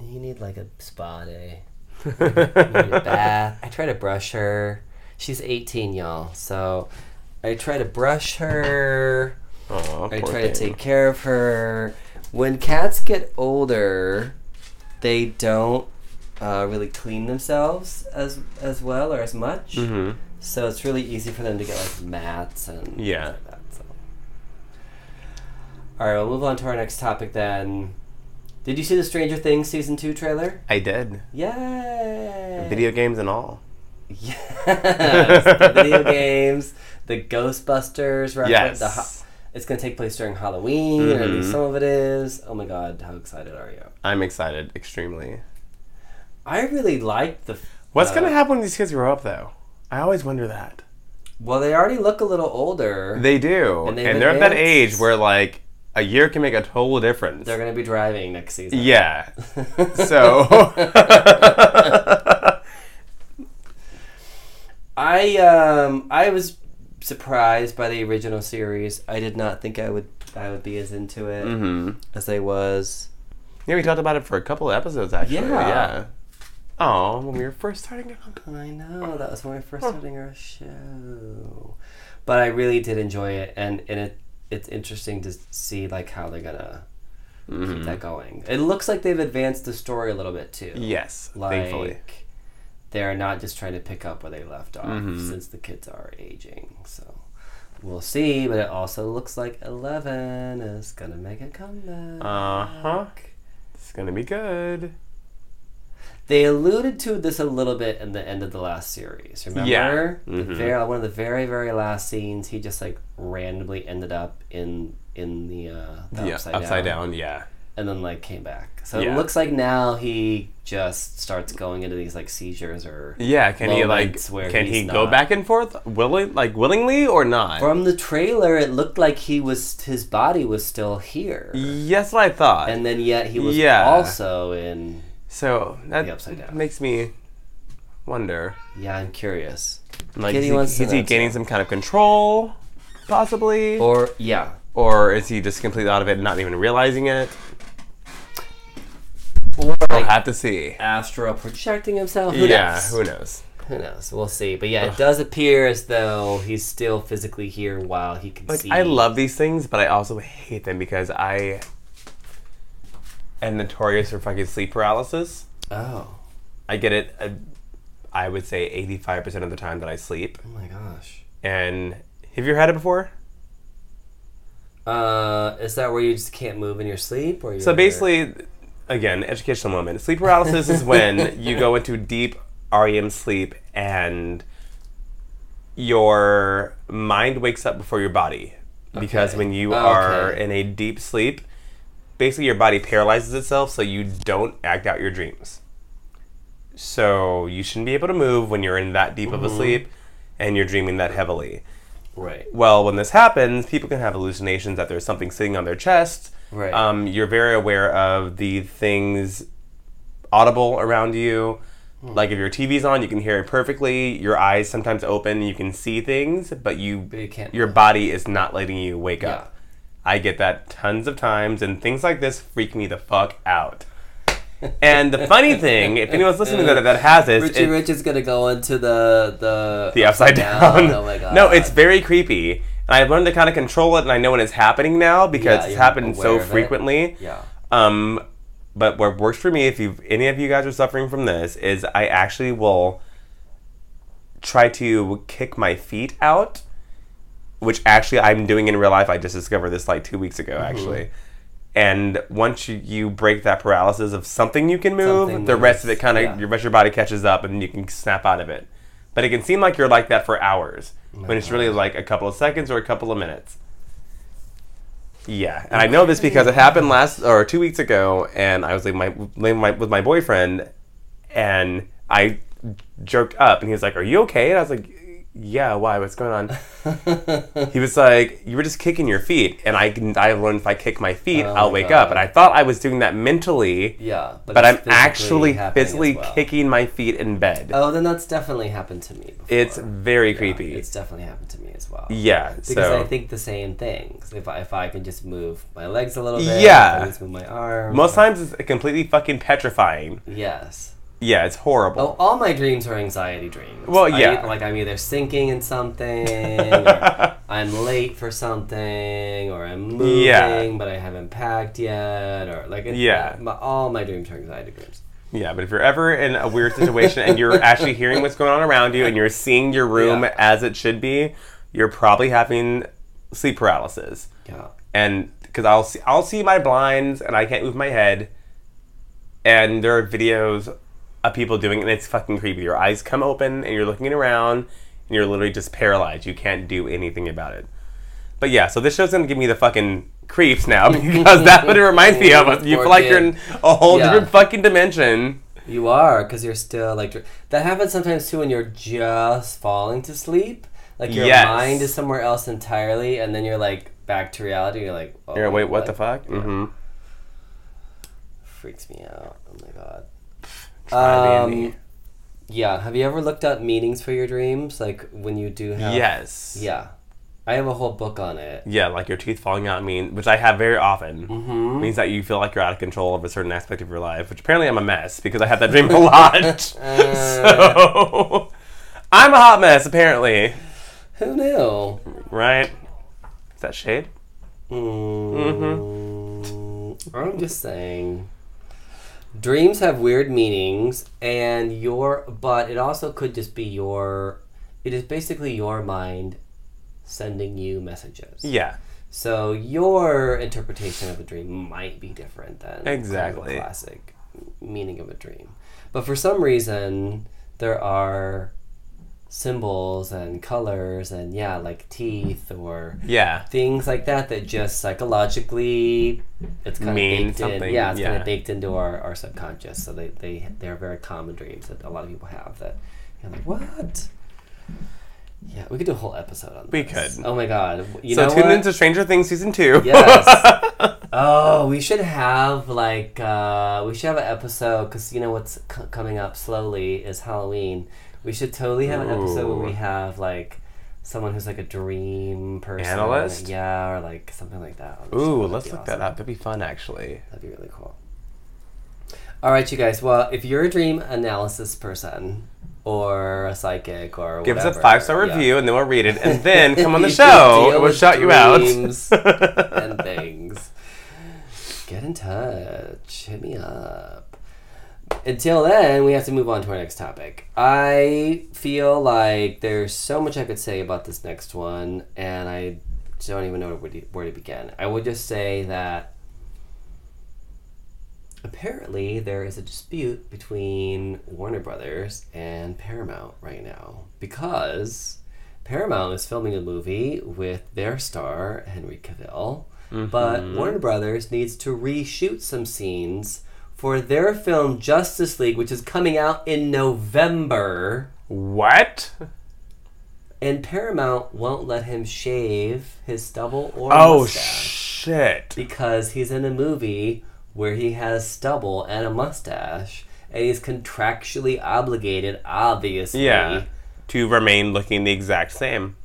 you need like a spa day. You need a *laughs* bath. I try to brush her. She's 18, y'all. So I try to brush her. Oh, I try to take care of her. When cats get older, they don't uh, really clean themselves as as well or as much. Mm-hmm. So it's really easy for them to get like mats and Yeah. things like that. So. All right, we'll move on to our next topic then. Did you see the Stranger Things season two trailer? I did. Yay! Video games and all. *laughs* Yes, the video *laughs* games, the Ghostbusters reference. Yes. The ho- it's going to take place during Halloween, or at least Mhm. some of it is. Oh my god, how excited are you? I'm excited, extremely. I really liked the. What's uh, gonna happen when these kids grow up, though? I always wonder that. Well, they already look a little older. They do, And and, they're at that age where like a year can make a total difference. They're going to be driving next season. yeah. *laughs* So. *laughs* I um I was surprised by the original series. I did not think I would I would be as into it hmm as I was. Yeah, we talked about it for a couple of episodes actually. Yeah. Yeah. Oh, when we were first starting out. I know that was when we were first starting our show, but I really did enjoy it, and and it it's interesting to see like how they're gonna Mm-hmm. keep that going. It looks like they've advanced the story a little bit too. Yes, like thankfully. they're not just trying to pick up where they left off Mhm. since the kids are aging. So we'll see, but it also looks like Eleven is gonna make a comeback. Uh huh. It's gonna be good. They alluded to this a little bit in the end of the last series. Remember? Yeah. The Mhm. very, one of the very, very last scenes, he just like randomly ended up in in the, uh, the yeah, upside, down, Yeah. and then like came back. So Yeah. it looks like now he just starts going into these like seizures or Yeah. Can he like? Can he go not. back and forth, willing, like willingly or not? From the trailer, it looked like he was his body was still here, yes, I thought. and then yet he was Yeah. also in. So that The upside down. makes me wonder. Yeah, I'm curious. Like, Kitty is he, is he gaining some kind of control, possibly, or, yeah. Or is he just completely out of it, and not even realizing it? or We'll like have to see. Astro projecting himself. Who yeah, knows? who knows? Who knows? We'll see. But yeah, it does appear as though he's still physically here while he can Like see. I love these things, but I also hate them because I am notorious for fucking sleep paralysis. Oh, I get it. Uh, I would say eighty-five percent of the time that I sleep. oh my gosh. And have you ever had it before? Uh, is that where you just can't move in your sleep, or So basically, again, educational moment. Sleep paralysis is when you go into deep REM sleep and your mind wakes up before your body. Because Okay. when you Oh, are okay. in a deep sleep, basically your body paralyzes itself so you don't act out your dreams. So you shouldn't be able to move when you're in that deep Mm-hmm. of a sleep and you're dreaming that heavily. right, Well, when this happens, people can have hallucinations that there's something sitting on their chest. right, Um, you're very aware of the things audible around you. Hmm. Like if your TV's on, you can hear it perfectly. Your eyes sometimes open, you can see things, but you, but you can't. your body is not letting you wake Yeah. up. I get that tons of times, and things like this freak me the fuck out. And the funny *laughs* thing, if anyone's listening that that has this, Richie it- Rich is gonna go into the the the upside down. Oh my god. *laughs* No, it's very creepy. And I've learned to kind of control it, and I know when it's happening now because Yeah, it's happened so frequently. yeah. Um, but what works for me, if you any of you guys are suffering from this, is I actually will try to kick my feet out, which actually I'm doing in real life. I just discovered this like two weeks Mm-hmm. ago, actually. And once you, you break that paralysis of something you can move, Something the rest of it kind of yeah. your rest of your body catches up, and you can snap out of it. But it can seem like you're like that for hours, Oh when it's really like a couple of seconds or a couple of minutes. Yeah, and I know this because it happened last or two weeks ago, and I was like my, my with my boyfriend, and I jerked up, and he was like, "Are you okay?" And I was like, "Yeah, why? What's going on?" *laughs* he was like, "You were just kicking your feet," and I I learned if I kick my feet, Oh I'll my wake God. up, and I thought I was doing that mentally, yeah, but it's I'm actually physically well. kicking my feet in bed. Oh, then that's definitely happened to me. Before. it's very Yeah, creepy. It's definitely happened to me as well. yeah, Because so I think the same thing. If I, if I can just move my legs a little bit, Yeah. if I just move my arms. most times it's completely fucking petrifying. Yes. Yeah, it's horrible. Oh, all my dreams are anxiety dreams. Well, I- yeah. like I'm either sinking in something, or *laughs* I'm late for something, or I'm moving Yeah. but I haven't packed yet, or like Yeah. my, all my dreams are anxiety dreams. Yeah, but if you're ever in a weird situation and you're actually hearing what's going on around you and you're seeing your room Yeah. as it should be, you're probably having sleep paralysis. Yeah. And because I'll see, I'll see my blinds and I can't move my head, and there are videos of people doing it, and it's fucking creepy. Your eyes come open and you're looking around, and you're literally just paralyzed. You can't do anything about it. But yeah, so this show's gonna give me the fucking creeps now *laughs* because that's what it reminds me of. You feel like you're in a whole Yeah. different fucking dimension. You are because you're still like dr- that happens sometimes too when you're just falling to sleep. Like your Yes. mind is somewhere else entirely, and then you're like back to reality. You're like, oh, You're wait, what the fuck? Yeah. Mm-hmm. Freaks me out. Oh my god. Try Um, me. Yeah. Have you ever looked up meanings for your dreams? Like when you do have. Yes. Yeah. I have a whole book on it. Yeah, like your teeth falling out mean, which I have very often, Mm-hmm. means that you feel like you're out of control of a certain aspect of your life. Which apparently I'm a mess because I had that dream a *laughs* lot. *laughs* so I'm a hot mess apparently, Who knew? right? Is that shade? Mm, hmm. I'm just saying. Dreams have weird meanings, and your but it also could just be your. It is basically your mind sending you messages. Yeah, So your interpretation of a dream might be different than kind of a Exactly. classic meaning of a dream. But for some reason, there are symbols and colors and yeah, like teeth or yeah, things like that that just psychologically it's kind Mean of baked in. something, Yeah, it's kind of baked into our, our subconscious. So they, they they're very common dreams that a lot of people have that you're like, what? Yeah, we could do a whole episode on We this. could. Oh my god. You so know tune what? into Stranger Things season two. *laughs* Yes. *laughs* oh, we should have like uh, we should have an episode because you know what's c- coming up slowly is Halloween. We should totally have an episode where we have like someone who's like a dream person, Analyst? yeah, or like something like that. Ooh, That'd let's look that up. That'd be fun, actually. That'd be really cool. All right, you guys. Well, if you're a dream analysis person or a psychic or Give us a five star yeah. review, and then we'll read it, and *laughs* then come on the *laughs* show, and we'll shout you out. dreams *laughs* and things. Get in touch. Hit me up. Until then, we have to move on to our next topic. I feel like there's so much I could say about this next one, and I don't even know where to, where to begin. I would just say that apparently there is a dispute between Warner Brothers and Paramount right now because Paramount is filming a movie with their star Henry Cavill, but mm-hmm. Warner Brothers needs to reshoot some scenes for their film Justice League, which is coming out in November. what? And Paramount won't let him shave his stubble or Oh mustache shit! because he's in a movie where he has stubble and a mustache, and he's contractually obligated, obviously. Yeah, to remain looking the exact same.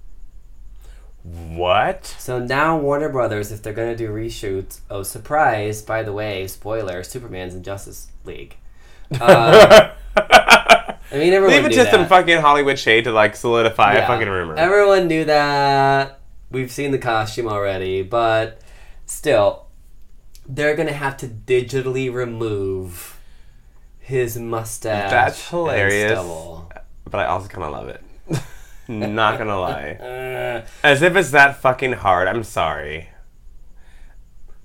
What? So now Warner Brothers, if they're gonna do reshoots, oh surprise! By the way, spoiler: Superman's in Justice League. Uh, *laughs* I mean, everyone Leave it that. some fucking Hollywood shade to like solidify Yeah. a fucking rumor. Everyone knew that. We've seen the costume already, but still, they're gonna have to digitally remove his mustache. That's hilarious. but I also kind of love it. Not gonna lie. As if it's that fucking hard. I'm sorry.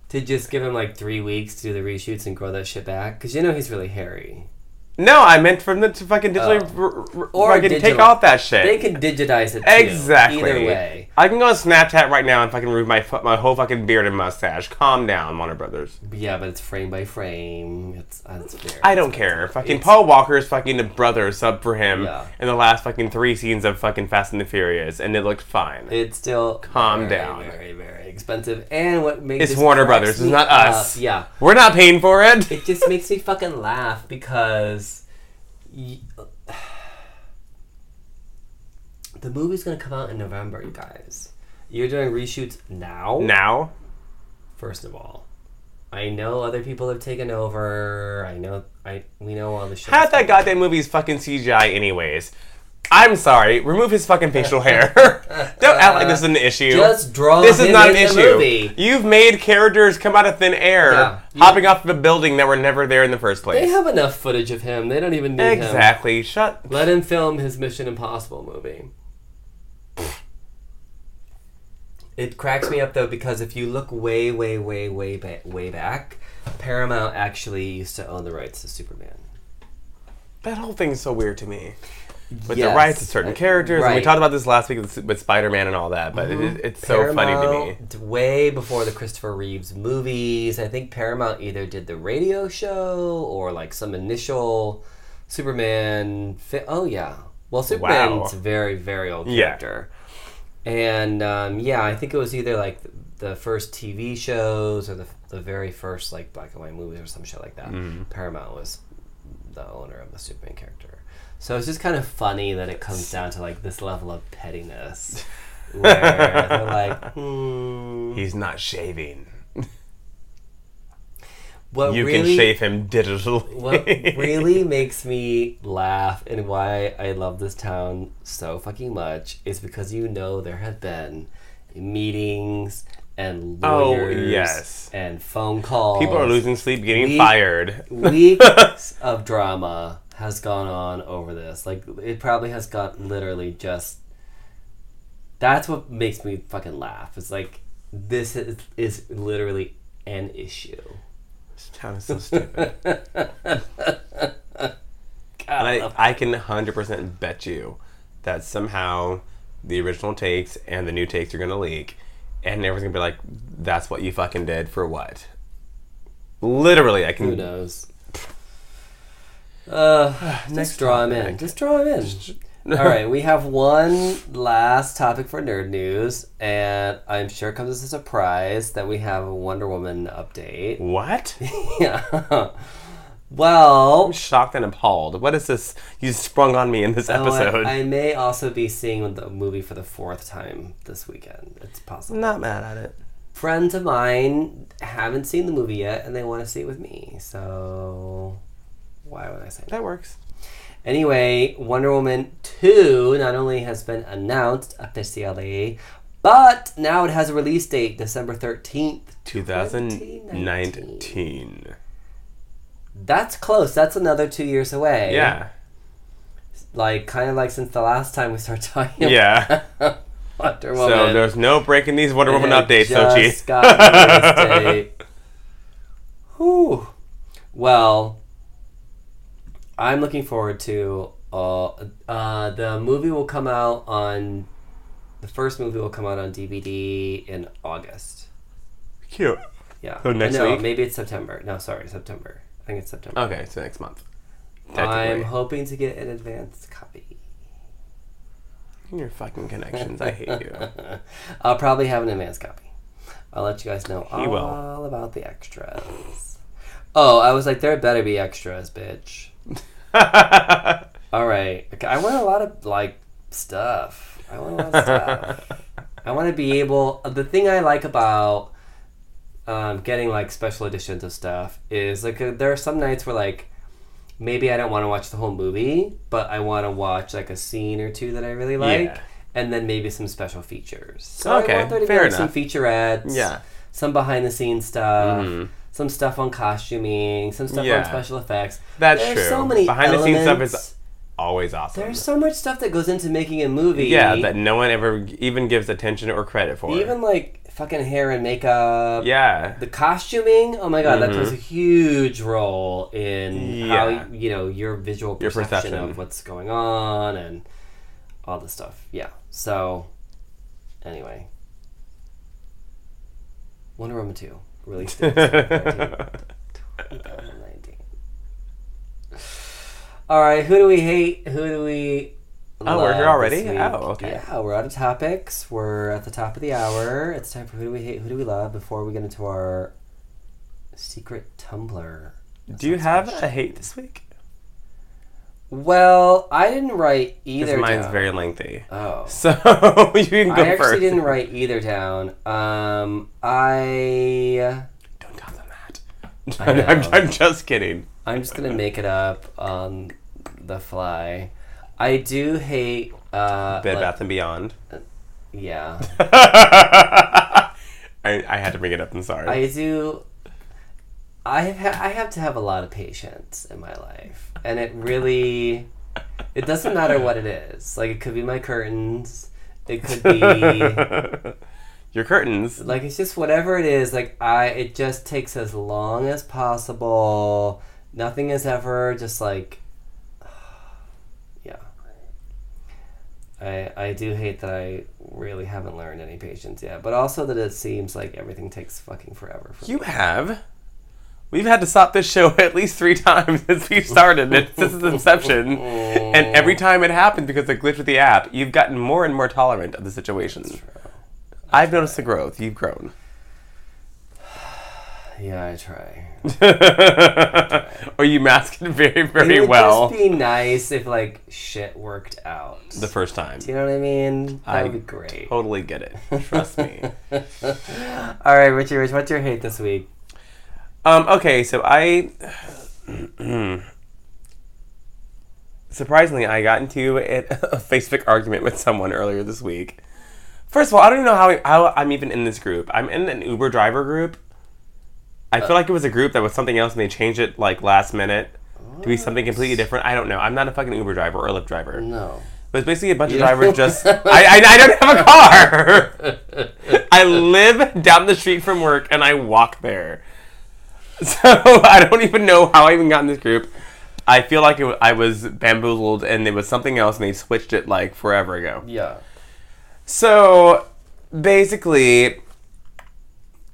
to just give him like three weeks to do the reshoots and grow that shit back, because you know he's really hairy. No, I meant from the to fucking digitally Oh. r- r- Or fucking take digital. off that shit. They can digitize it too. Exactly. Either way. I can go on Snapchat right now and fucking remove my fu- my whole fucking beard and mustache. Calm down, Warner Brothers. Yeah, but it's frame by frame. It's, uh, it's very I don't care. Fucking It's- Paul Walker's fucking the brother sub for him Yeah. in the last fucking three scenes of fucking Fast and the Furious, and it looked fine. It's still Calm very, down. Very, very expensive. And what makes It's Warner Brothers, it's not up- us. Yeah, We're not paying for it. it just *laughs* makes me fucking laugh because y- *sighs* the movie's gonna come out in November, you guys. You're doing reshoots now. Now, First of all, I know other people have taken over. I know I we know all the shit. half that goddamn movie's fucking CGI, anyways. I'm sorry. Remove his fucking facial hair. *laughs* Don't act like this is an issue. Just draw this is him not an in the issue. movie. You've made characters come out of thin air, Yeah. hopping off of a building that were never there in the first place. They have enough footage of him. They don't even need him. exactly. Shut. Let him film his Mission Impossible movie. It cracks me up though because if you look way, way, way, way, ba- way back, Paramount actually used to own the rights to Superman. That whole thing's so weird to me. With Yes. the rights to certain characters, and we. Mm-hmm. talked about this last week with, with Spider-Man and all that, but it, it's so funny to me. Way before the Christopher Reeves movies, I think Paramount either did the radio show or like some initial Superman. Fi- oh yeah, well Superman's a very very old Yeah. character, and um, yeah, I think it was either like the, the first TV shows or the the very first like black and white movies or some shit like that. Mm-hmm. Paramount was the owner of the Superman character. So it's just kind of funny that it comes down to like this level of pettiness. *laughs* where they're like, hmm. He's not shaving. What You really, can shave him digitally. What *laughs* really makes me laugh and why I love this town so fucking much is because you know there have been meetings and Oh, lawyers yes. and phone calls. People are losing sleep, getting We- fired. weeks *laughs* of drama has gone on over this. Like it probably has got literally just. That's what makes me fucking laugh. It's like this is, is literally an issue. This town is so stupid. God, *laughs* And I I, I can 100% bet you that somehow the original takes and the new takes are to leak. And everyone's to be like, that's what you fucking did for what? Literally, I can. who knows? Uh, *sighs* just draw him in. Just draw him in. All right, we have one last topic for nerd news, and I'm sure it comes as a surprise that we have a Wonder Woman update. *laughs* What? yeah. Well, I'm shocked and appalled. What is this you sprung on me in this oh, episode? I, I may also be seeing the movie for the fourth time this weekend. It's possible. Not mad at it. Friends of mine haven't seen the movie yet, and they want to see it with me. So, why would I say? That works. Anyway, Wonder Woman 2 not only has been announced officially, but now it has a release date, December 13th. 2019. That's close. That's another two years away. Yeah. Like, kind of like since the last time we started talking Yeah. *laughs* Wonder Woman. So there's no breaking these Wonder Woman It updates, just Sochi. got a release date. *laughs* Whew. Well, I'm looking forward to. Uh, uh, the movie will come out on. The first movie will come out on DVD in August. Cute. Yeah. So next no, week? maybe it's September. No, sorry, September. I think it's September. Okay, so next month. I'm hoping to get an advanced copy. Your fucking connections. I hate you. *laughs* I'll probably have an advanced copy. I'll let you guys know He will. all about the extras. Oh, I was like, there better be extras, bitch. *laughs* All right, okay, I want a lot of like stuff. I want a lot of stuff. *laughs* I want to be able. The thing I like about um, getting like special editions of stuff is like uh, there are some nights where like maybe I don't want to watch the whole movie, but I want to watch like a scene or two that I really like, Yeah. and then maybe some special features. So Okay, I want there to fair be like, some featurettes, Yeah. some behind the scenes stuff. Mhm. Some stuff on costuming, some stuff Yeah. on special effects. That's There's true. so many Behind the scenes stuff is always awesome. There's so much stuff that goes into making a movie. yeah, that no one ever even gives attention or credit for. even like fucking hair and makeup. yeah. The costuming, oh my god, that Mhm. plays a huge role in how you know your visual Your perception, perception. of what's going on and all this stuff. Yeah. So, anyway, Wonder Woman two released in 2019. *laughs* All right, who do we hate? Who do we? Oh, we're here already? Oh, okay. Yeah, we're out of topics. We're at the top of the hour. It's time for who do we hate? Who do we love? Before we get into our secret Tumblr. Do you have a hate this week? Well, I didn't write either. Mine's down. very lengthy. Oh. *laughs* So you can go I actually first. didn't write either down. Um, I Don't tell them that. I *laughs* I'm. I'm just kidding. I'm just gonna make it up on the fly. I do hate. Uh, Bed like- Bath and Beyond. Yeah, *laughs* I, I had to bring it up. I'm sorry. I do. I have ha- I have to have a lot of patience in my life, and it really. It doesn't matter what it is. Like it could be my curtains. It could be *laughs* Your curtains. like it's just whatever it is like i it just takes as long as possible nothing is ever just like *sighs* yeah i i do hate that i really haven't learned any patience yet but also that it seems like everything takes fucking forever for You have. We've had to stop this show *laughs* at least three times since we started it, since its inception. And every time it happened because of a glitch with the app, you've gotten more and more tolerant of the situation. I've noticed the growth. You've grown. *sighs* Yeah, I try. *laughs* or you mask it very, very well. it would well just be nice if like shit worked out. the first time. Do you know what I mean? That I would be great. Totally get it. Trust me. *laughs* All right, Richie Rich, what's your hate this week? Um, okay, so I surprisingly I got into *laughs* a, Facebook argument with someone earlier this week. First of all, I don't even know how, how I'm even in this group. I'm in an Uber driver group. I feel like it was a group that was something else and they changed it like last minute to be something completely different. I don't know. I'm not a fucking Uber driver or a Lyft driver. No. But it's basically a bunch of drivers just. I, I, I don't have a car! *laughs* I live down the street from work and I walk there. *laughs* So I don't even know how I even got in this group. I feel like it, I was bamboozled and it was something else and they switched it like forever ago. Yeah. So basically,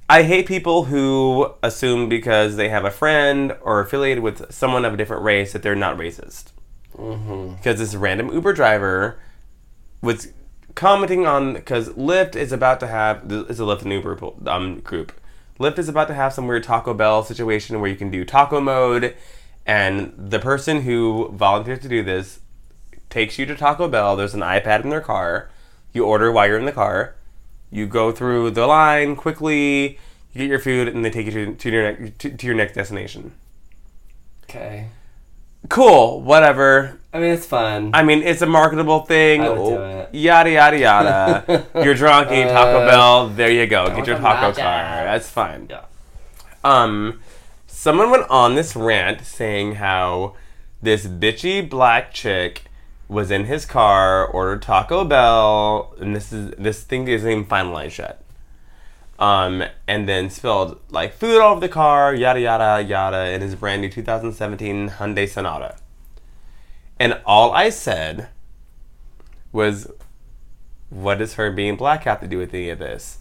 I hate people who assume because they have a friend or affiliated with someone of a different race that they're not racist. Mm-hmm. Because this random Uber driver was commenting on because Lyft is about to have it's a Lyft and Uber um, group. Lyft is about to have some weird Taco Bell situation where you can do taco mode, and the person who volunteered to do this takes you to Taco Bell. There's an iPad in their car. You order while you're in the car. You go through the line quickly. You get your food, and they take you to, to your to, to your next destination. Okay. Cool, whatever. I mean, it's fun. I mean, it's a marketable thing. I would do it. Yada yada yada. *laughs* You're drunk, Taco Uh, Bell. There you go. Get your taco car. That's fine. yeah. Um, someone went on this rant saying how this bitchy black chick was in his car, ordered Taco Bell, and this is this thing isn't even finalized yet. Um, and then spilled like food all over the car, yada yada yada, in his brand new 2017 Hyundai Sonata. And all I said was, "What does her being black have to do with any of this?"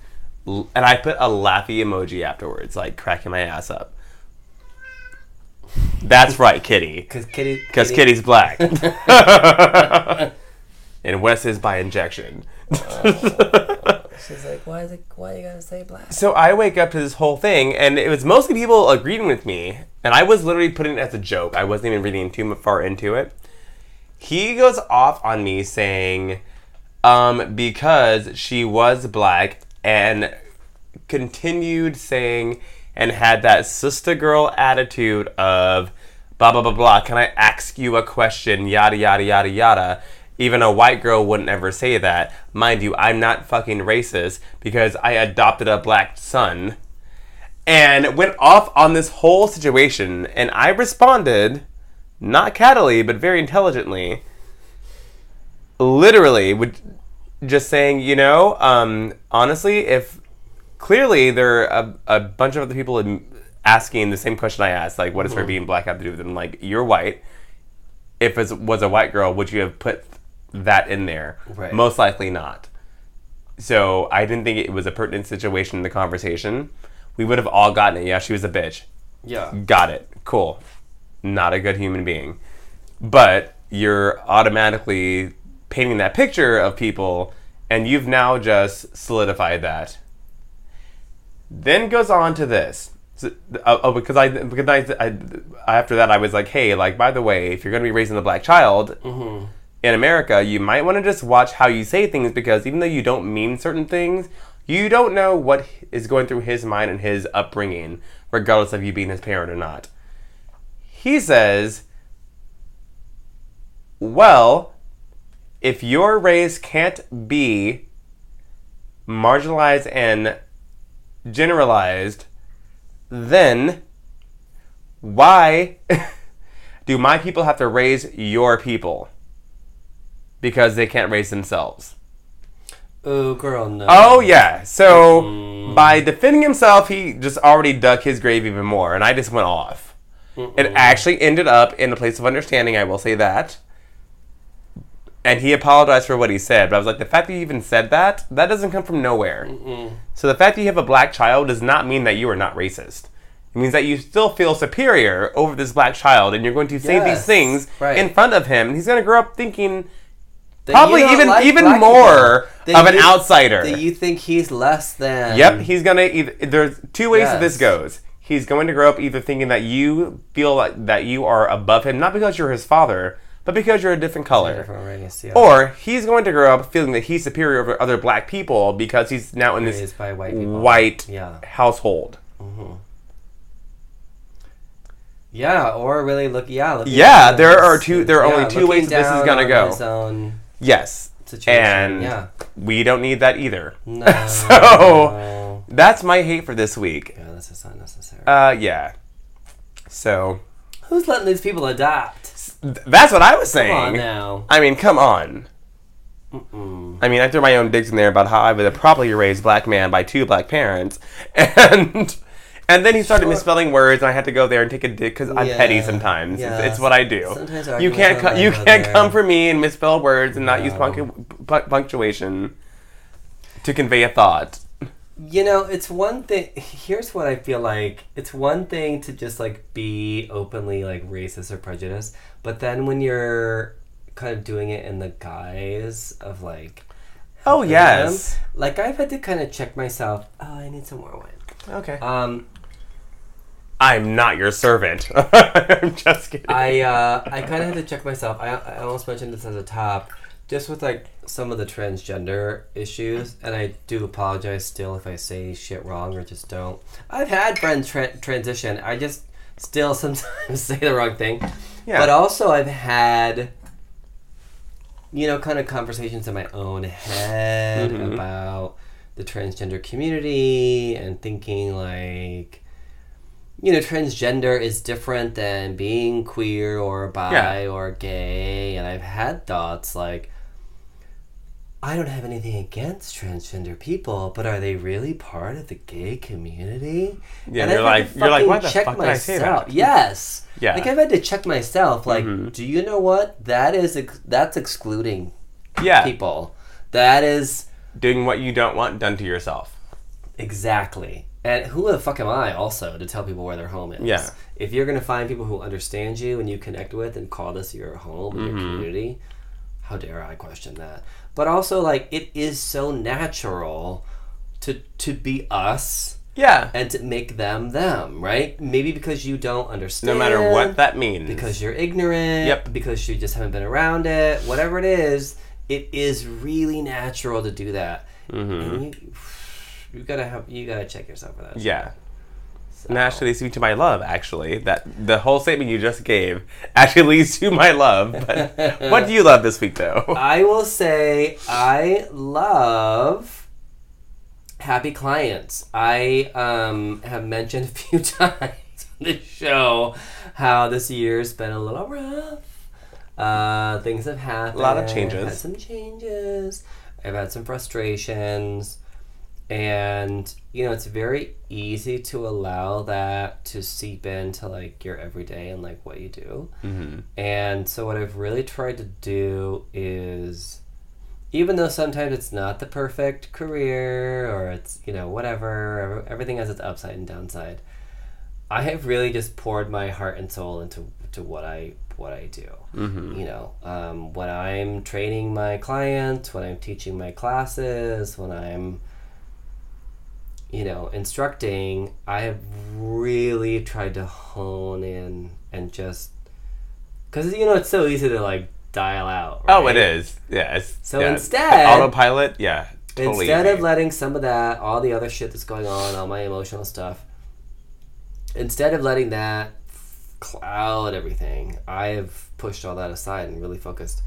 And I put a laughy emoji afterwards, like cracking my ass up. That's right, Kitty. Because Kitty. Because Kitty's black. *laughs* and Wes is by injection. *laughs* She's like, why is it? Why you gotta say black? So I wake up to this whole thing, and it was mostly people agreeing with me, and I was literally putting it as a joke. I wasn't even reading too far into it. He goes off on me saying, um, because she was black, and continued saying, and had that sister girl attitude of, blah blah blah blah. Can I ask you a question? Yada yada yada yada. Even a white girl wouldn't ever say that. Mind you, I'm not fucking racist because I adopted a black son. And went off on this whole situation, and I responded, not cattily, but very intelligently. Literally, would just saying, you know, um, honestly, if clearly there are a, a bunch of other people asking the same question I asked, like, what does her being black have to do with it? Like, you're white. If it was a white girl, would you have put that in there? Right. Most likely not. So I didn't think it was a pertinent situation in the conversation. We would have all gotten it. Yeah, she was a bitch. Yeah. Got it. Cool. Not a good human being. But you're automatically painting that picture of people, and you've now just solidified that. Then goes on to this. So- oh, oh, because I because I, I after that I was like, hey, like by the way, if you're gonna be raising a black child mm-hmm. in America, you might want to just watch how you say things because even though you don't mean certain things, you don't know what is going through his mind and his upbringing, regardless of you being his parent or not. He says, well, if your race can't be marginalized and generalized, then why *laughs* do my people have to raise your people? Because they can't raise themselves. Oh, girl, no. Oh yeah. So mm. by defending himself, he just already dug his grave even more, and I just went off. It actually ended up in a place of understanding. I will say that. And he apologized for what he said, but I was like, the fact that you even said that, that doesn't come from nowhere. So the fact that you have a black child does not mean that you are not racist. It means that you still feel superior over this black child, and you're going to say these things right. in front of him. And he's going to grow up thinking That probably even like even more people. Of an you- outsider. That you think he's less than. Yep, he's gonna either. There's two ways that this goes. He's going to grow up either thinking that you feel like that you are above him, not because you're his father, but because you're a different color. Different race, yeah. Or he's going to grow up feeling that he's superior over other black people because he's now in this white white Yeah. household. Mm-hmm. Yeah, or really look. Yeah, looking Yeah, there are two- there are yeah, only two ways this is gonna go. Yes. situation. And yeah. we don't need that either. No. *laughs* So that's my hate for this week. yeah, this is unnecessary. Uh, yeah. So Who's letting these people adopt? that's what I was saying. Come on now. I mean, come on. Mm-mm. I mean, I threw my own digs in there about how I was a properly raised black man by two black parents, *laughs* and and then he started Sure. misspelling words, and I had to go there and take a dig because I'm Yeah, petty sometimes. It's, yeah. it's what I do. Sometimes You can't online co- you can't there. come for me and misspell words and not use No. puncu- punctuation to convey a thought. You know, it's one thing. *laughs* Here's what I feel like. It's one thing to just like be openly like racist or prejudiced, but then when you're kind of doing it in the guise of like, Oh yes. them, like I've had to kind of check myself. Oh, I need some more wine. Okay. Um, I'm not your servant. *laughs* I'm just kidding. I uh, I kind of had to check myself. I, I almost mentioned this as a top, just with like some of the transgender issues, and I do apologize still if I say shit wrong or just don't. I've had friends tra- transition. I just still *laughs* sometimes say the wrong thing. Yeah. But also, I've had, you know, kind of conversations in my own head Mhm. about the transgender community and thinking like, you know, transgender is different than being queer or bi Yeah. or gay. And I've had thoughts like, I don't have anything against transgender people, but are they really part of the gay community? Yeah, And you're like- you're like, why the check fuck did I say myself. that? Yes. Yeah. Like I've had to check myself. Like, Mhm. do you know what? That is ex- that's excluding yeah. people. That is Doing what you don't want done to yourself. exactly. And who the fuck am I also to tell people where their home is? Yeah. If you're gonna find people who understand you and you connect with and call this your home and your Mm-hmm. community, how dare I question that? But also, like, it is so natural to to be us Yeah. and to make them them, right? Maybe because you don't understand. No matter what that means. because you're ignorant, Yep. because you just haven't been around it, whatever it is, it is really natural to do that. hmm And you, *sighs* you gotta have you gotta check yourself for that. Yeah. So- And actually leads me to my love, actually. That the whole statement you just gave actually leads to my love. But *laughs* what do you love this week though? I will say I love happy clients. I um, have mentioned a few *laughs* times on this show how this year's been a little rough. Uh, things have happened. A lot of changes. I've had some changes. I've had some frustrations. And, you know, it's very easy to allow that to seep into like your everyday and like what you do. hmm And so, what I've really tried to do is, even though sometimes it's not the perfect career or it's, you know, whatever, everything has its upside and downside, I have really just poured my heart and soul into to what I what I do. hmm You know, um, when I'm training my clients, when I'm teaching my classes, when I'm, you know, instructing, I have really tried to hone in and just, because you know it's so easy to like dial out. Oh, it is. Yes. So yeah. instead- autopilot. Yeah. Totally. Instead of letting some of that, all the other shit that's going on, all my emotional stuff, instead of letting that cloud everything, I have pushed all that aside and really focused.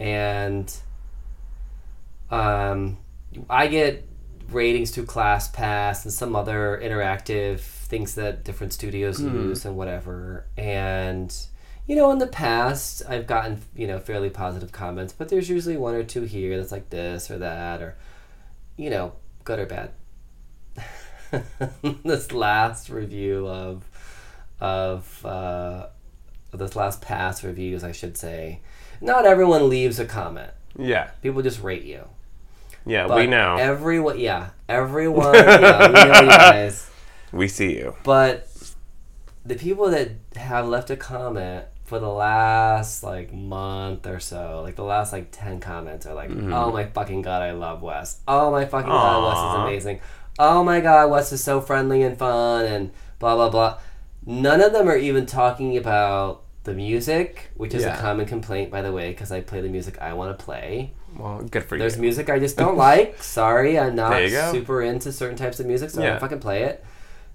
And um, I get ratings through ClassPass and some other interactive things that different studios use and whatever. And you know, in the past, I've gotten you know fairly positive comments, but there's usually one or two here that's like this or that, or you know, good or bad. *laughs* this last review of of uh, this last pass reviews, I should say, not everyone leaves a comment. yeah. People just rate you. Yeah. But we know. Everyone, yeah, everyone, *laughs* yeah, we know you guys. we see you. But the people that have left a comment for the last like month or so, like the last like ten comments are like, Mhm. "Oh my fucking god, I love Wes. Oh my fucking god, Wes is amazing. Oh my god, Wes is so friendly and fun and blah blah blah. None of them are even talking about the music, which is Yeah. a common complaint, by the way, because I play the music I want to play. Well, good for There's you. There's music I just *laughs* don't like. Sorry, I'm not There you go. super into certain types of music, so I Yeah. don't fucking play it.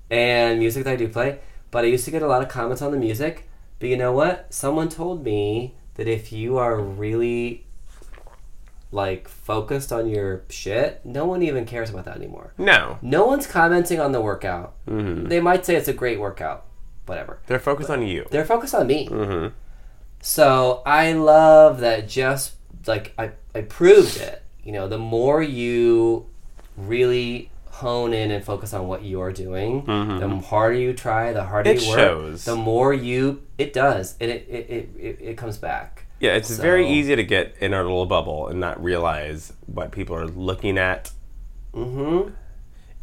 And music that I do play, but I used to get a lot of comments on the music. But you know what? Someone told me that if you are really like focused on your shit, no one even cares about that anymore. No. No one's commenting on the workout. hmm They might say it's a great workout, whatever. They're focused on you. They're focused on me. hmm So I love that just like I, I proved it. You know, the more you really hone in and focus on what you're doing, the harder you try, the harder It you work, shows. the more you it does. And it it, it, it, it comes back. Yeah, it's very easy to get in our little bubble and not realize what people are looking at. Mm-hmm.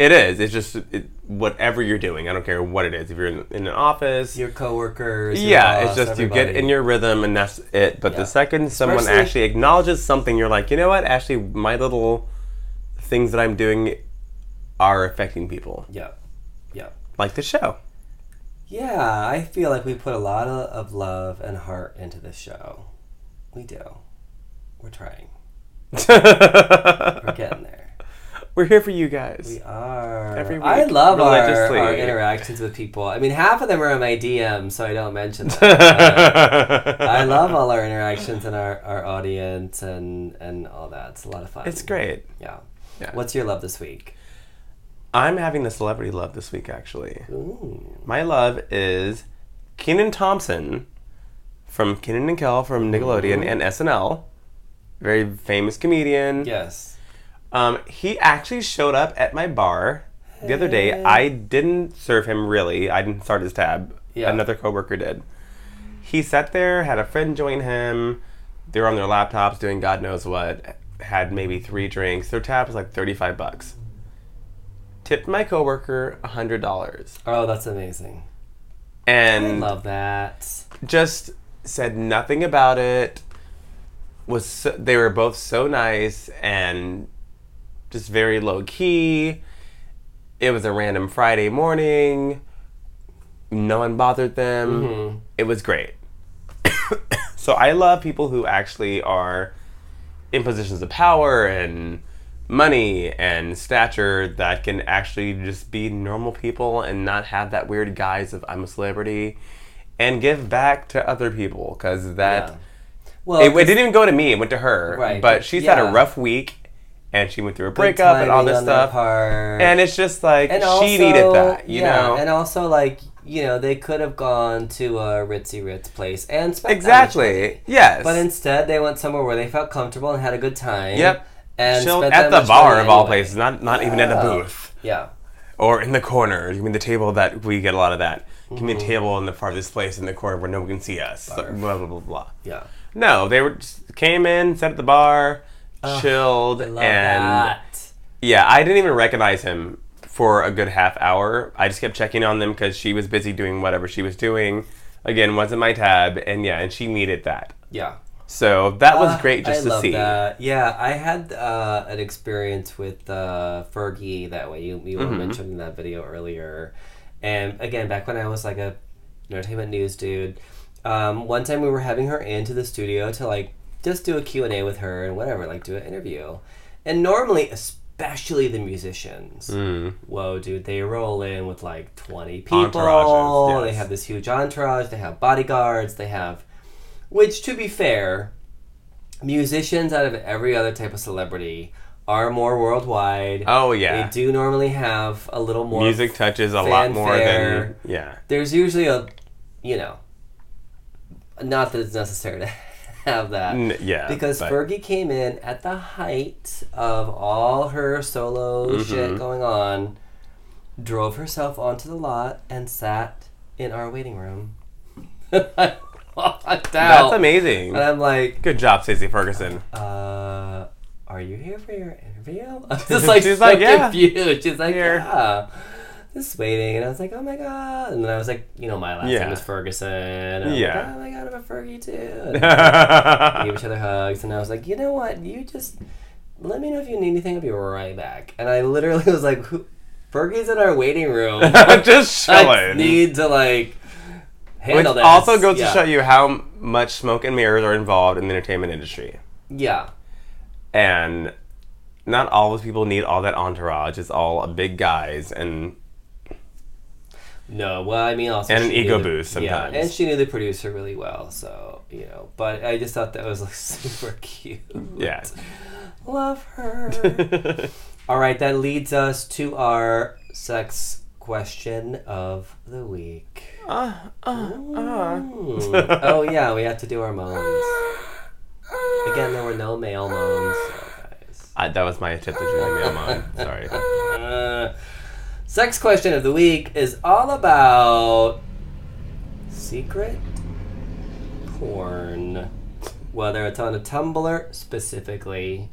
It is. It's just it, whatever you're doing. I don't care what it is. If you're in, in an office, Your coworkers. your yeah, it's boss, just you get in your rhythm and that's it. But Yeah. the second someone Especially- actually acknowledges something, you're like, you know what? Actually, my little things that I'm doing are affecting people, Yeah. Yeah. like the show. Yeah, I feel like we put a lot of, of love and heart into this show. We do. We're trying. *laughs* We're getting there. We're here for you guys. We are. Every week. I love our, religiously. our interactions with people. I mean, half of them are in my DM, so I don't mention them. But *laughs* I love all our interactions and our, our audience and, and all that. It's a lot of fun. It's great. Yeah. Yeah. What's your love this week? I'm having the celebrity love this week, actually. Ooh. My love is Kenan Thompson from Kenan and Kel from Nickelodeon and SNL. Very famous comedian. Yes. Um, he actually showed up at my bar the other day. I didn't serve him really. I didn't start his tab. Yeah. Another coworker did. He sat there, had a friend join him. They were on their laptops doing God knows what. Had maybe three drinks. Their tab was like thirty-five bucks. Tipped my coworker a hundred dollars, Oh, that's amazing. I and love that. just said nothing about it. Was so, they were both so nice and just very low key. It was a random Friday morning. No one bothered them. Mhm. It was great. *coughs* so I love people who actually are in positions of power and money and stature that can actually just be normal people and not have that weird guise of I'm a celebrity and give back to other people because that Yeah. Well, it, it didn't even go to me it went to her Right, but but she's had a rough week and she went through a breakup and all this stuff and it's just like And she also- needed that you yeah, know and also like you know they could have gone to a ritzy ritz place and spent exactly yes but instead they went somewhere where they felt comfortable and had a good time. Yep. and at the bar of all places not not even at a booth Yeah, or in the corner. You mean the table that we get a lot of that? Give me a Mm-hmm. table in the farthest place in the corner where no one can see us. So, blah blah blah blah. yeah. No, they were just came in, sat at the bar, chilled, I love and that. yeah, I didn't even recognize him for a good half hour. I just kept checking on them because she was busy doing whatever she was doing. Again, wasn't my tab, and yeah, and she needed that. Yeah. So that was Ah, great just I to love see. That. Yeah, I had uh, an experience with uh, Fergie that way. You, you were Mm-hmm. mentioning that video earlier. And again, back when I was like a entertainment news dude, um, one time we were having her into the studio to like just do a Q&A with her and whatever, like do an interview. And normally, especially the musicians, Mm. whoa, dude, they roll in with like 20 people. Entourages, They have this huge entourage. They have bodyguards. They have, which to be fair, musicians out of every other type of celebrity are more worldwide. Oh yeah, They do normally have a little more. music touches a lot more than yeah. There's usually a, you know, not that it's necessary to *laughs* have that. N- yeah, Because but- Fergie came in at the height of all her solo Mm-hmm. shit going on, drove herself onto the lot, and sat in our waiting room. *laughs* That's amazing. And I'm like, Good job, Stacy Ferguson. uh, are you here for your interview? *laughs* I was *laughs* just like, She's so like, yeah. confused. She's like, Here. yeah. Just waiting, and I was like, "Oh my god!" And then I was like, "You know, my last Yeah. name is Ferguson." And Yeah. Like, oh my god, I'm a Fergie too. *laughs* And we gave each other hugs, and I was like, "You know what? You just let me know if you need anything. I'll be right back." And I literally *laughs* was like, "Who? Fergie's in our waiting room. *laughs* Just I chilling. need to like Which handle this. also goes Yeah. to show you how much smoke and mirrors are involved in the entertainment industry. Yeah. And not all those people need all that entourage. It's all big guys and No, well, I mean, also And an ego the- boost Yeah, sometimes. and she knew the producer really well, so you know. But I just thought that was like *laughs* super cute. yeah. love her. *laughs* All right, that leads us to our sex question of the week. uh, uh, uh. Oh yeah, we have to do our moans. Again, there were no male moans, so guys. I, that was my attempt to do the mail on. Sorry. *laughs* Sex question of the week is all about secret porn. Whether it's on a Tumblr specifically,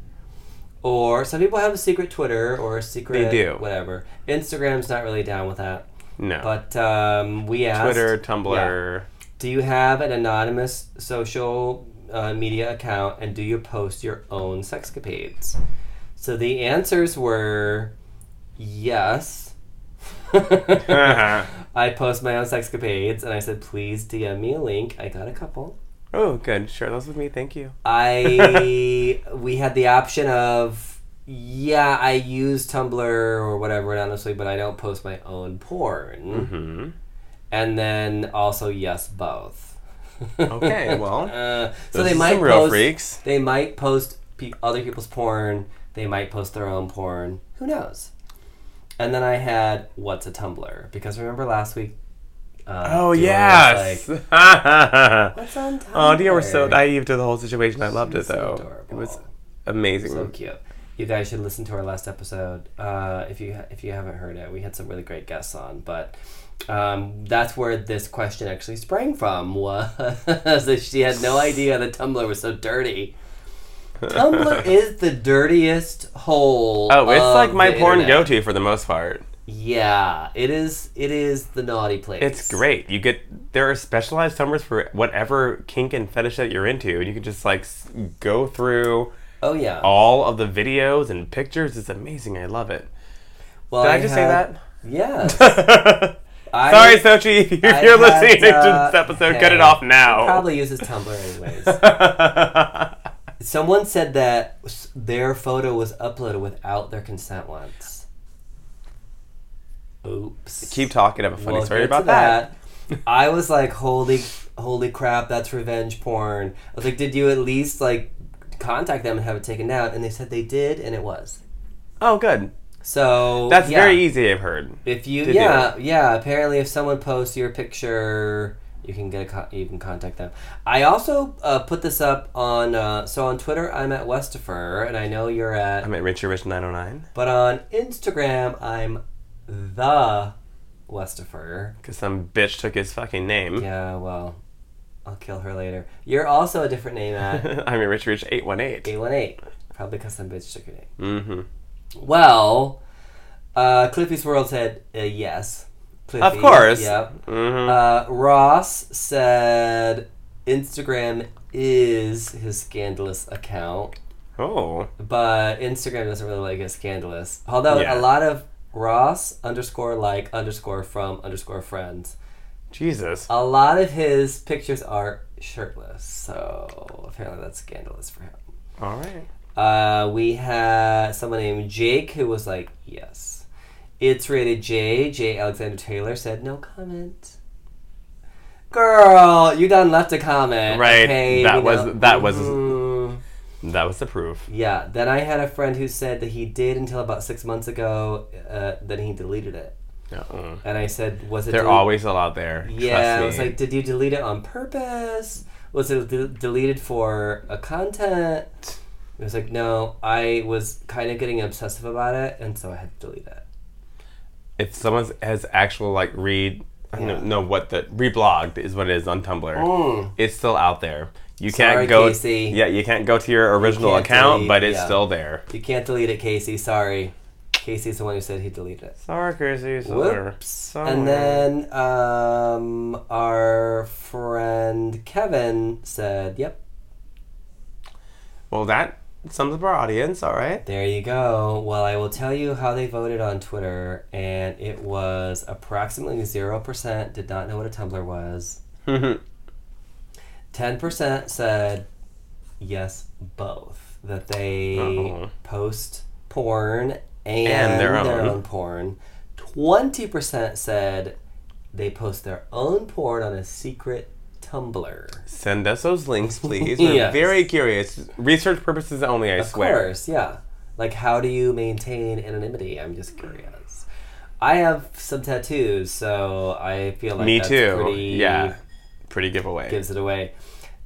or some people have a secret Twitter or a secret They do. whatever. Instagram's not really down with that. No. But um, we asked Twitter, Yeah. Tumblr. Do you have an anonymous social uh, media account and do you post your own sexcapades? So the answers were yes. *laughs* I post my own sexcapades and I said, please DM me a link. I got a couple. oh, good. Share those with me. Thank you. I *laughs* we had the option of yeah, I use Tumblr or whatever honestly, but I don't post my own porn. hmm And then also yes, both. Okay, *laughs* well, Uh, so they might some real post. freaks. They might post pe- other people's porn. They might post their own porn. Who knows? And then I had what's a Tumblr because remember last week. Uh, Oh, Dior yes. Like, *laughs* what's on Tumblr? oh, was so naive to the whole situation. I loved it, so though. adorable. it was amazing. So cute. You guys should listen to our last episode uh, if you if you haven't heard it. We had some really great guests on, but um, that's where this question actually sprang from. Was *laughs* that she had no idea that Tumblr was so dirty. Tumblr is the dirtiest hole. Oh, it's like my porn go-to for the most part. Yeah, it is. It is the naughty place. It's great. You get there are specialized Tumblrs for whatever kink and fetish that you're into, and you can just like go through Oh yeah. all of the videos and pictures. It's amazing. I love it. well, Did I, just had- say Yes. *laughs* that? I- Sorry, Sochi. *laughs* If you're had, listening uh, to this episode, cut it off now. Probably uses Tumblr anyways. *laughs* Someone said that their photo was uploaded without their consent once. Oops. Keep talking. I have a funny We'll story to about that. I was like, holy, holy crap, that's revenge porn. I was like, did you at least like contact them and have it taken down? And they said they did, and it was. Oh, good. So That's yeah. very easy. I've heard. If you, yeah, yeah. Apparently, if someone posts your picture, you can get a con- you can contact them. I also uh, put this up on uh, so on Twitter. I'm at Westifer, and I know you're at. I'm at Richie Rich 909 but on Instagram, I'm the Westifer. because some bitch took his fucking name. Yeah, well, I'll kill her later. You're also a different name at *laughs* I'm at Richie Rich 818. 818. Probably because some bitch took your name. Mm-hmm. Well, uh, Cliffy's World said uh, yes. Cliffy, Of course. Yep. Mm-hmm. Uh, Ross said Instagram is his scandalous account, oh. but Instagram doesn't really like it scandalous. Although Yeah. a lot of Ross underscore like underscore from underscore friends, Jesus. a lot of his pictures are shirtless. So apparently that's scandalous for him. All right. Uh, we had someone named Jake who was like, yes. It's rated J. J. Alexander Taylor said, no comment. Girl, you done left a comment. Right, Okay, that was- know- that was- Mhm. That was the proof. Yeah, then I had a friend who said that he did until about six months ago, uh, then he deleted it. Uh-uh. And I said, was it They're del- always still out there. Yeah, I was like, did you delete it on purpose? Was it de- deleted for a content? It was like, no, I was kind of getting obsessive about it, and so I had to delete it. If someone has actual like read, I don't Yeah. know what the reblogged is what it is on Tumblr. Mm. It's still out there. You Sorry, can't go. Casey. Yeah, you can't go to your original can't account, delete, but it's yeah. still there. You can't delete it, Casey. Sorry. Casey's the one who said he deleted it. Sorry, Casey. Sorry. Whoops. Sorry. And then um, our friend Kevin said, "Yep, Well, that sums up our audience. All right. There you go. Well, I will tell you how they voted on Twitter, and it was approximately 0% did not know what a Tumblr was. *laughs* 10% said yes, both. That they Uh-oh. post porn and, And their their, own. own. porn. 20% said they post their own porn on a secret Tumblr. Send us those links, please. *laughs* We're Yes. very curious. Research purposes only, I Of swear. Of course, yeah. Like, how do you maintain anonymity? I'm just curious. I have some tattoos, so I feel like Me that's too. pretty Yeah. Pretty giveaway. gives it away.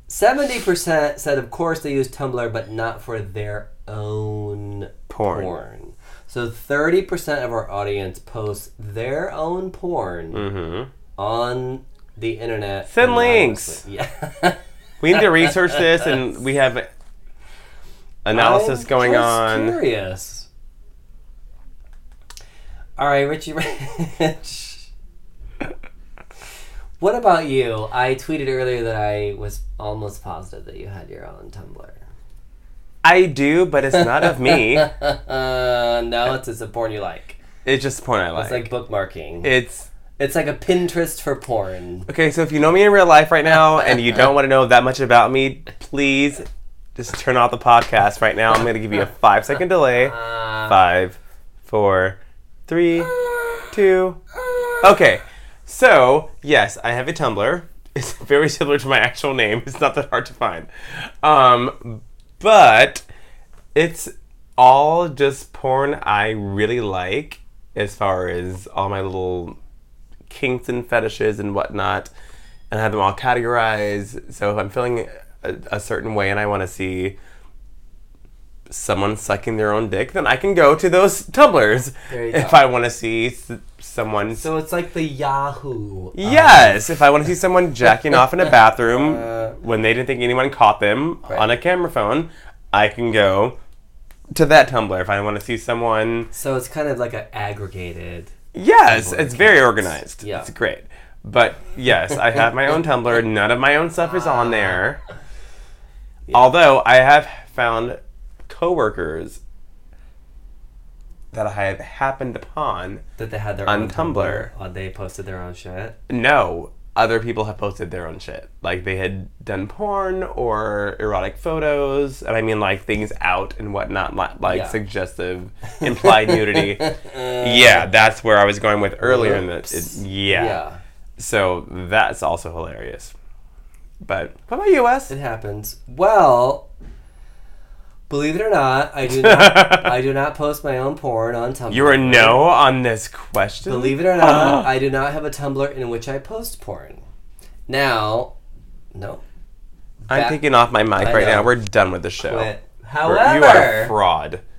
Seventy percent said, of course, they use Tumblr, but not for their own Porn. porn. So thirty percent of our audience posts their own porn mm-hmm. on the internet. Send links. Yeah. *laughs* We need to research this, and we have analysis I'm going on. Curious. All right, Richie Rich. what about you? I tweeted earlier that I was almost positive that you had your own Tumblr. I do, but it's not of me. uh, *laughs* no, it's just a porn you like. It's just porn I like. It's like bookmarking. it's it's like a Pinterest for porn. okay. So if you know me in real life right now, and you don't want to know that much about me, please just turn off the podcast right now. I'm going to give you a five second delay. Uh, Five, four, three, two. Okay, so yes, I have a Tumblr. It's *laughs* very similar to my actual name. It's not that hard to find, um, but it's all just porn I really like, as far as all my little kinks and fetishes and whatnot, and I have them all categorized. So if I'm feeling a, a certain way and I want to see someone sucking their own dick, then I can go to those Tumblrs If. I want to see s- someone. So it's like the Yahoo. yes, if I want to see someone *laughs* jacking off in a bathroom Uh, when they didn't think anyone caught them Right. on a camera phone, I can go to that Tumblr. If I want to see someone. so it's kind of like an aggregated. Yes, Tumblr it's very accounts. organized. Yeah. It's great. But yes, I have my own *laughs* Tumblr. None of my own stuff is on there. Although I have found coworkers that I have happened upon. That they had their On own Tumblr. Uh, they posted their own shit. No, other people have posted their own shit. Like they had done porn or erotic photos, and I mean like things out and whatnot, like Yeah. suggestive, implied nudity. *laughs* Yeah, that's where I was going with earlier. In the, it, yeah. Yeah. So that's also hilarious. But what about you, Wes? It happens. Well, believe it or not, I do not. *laughs* I do not post my own porn on Tumblr. You're a no on this question. Believe it or not, *gasps* I do not have a Tumblr in which I post porn. Now, no. I'm Back- taking off my mic I right now. We're done with the show. Quit. We're- you are a fraud. *laughs*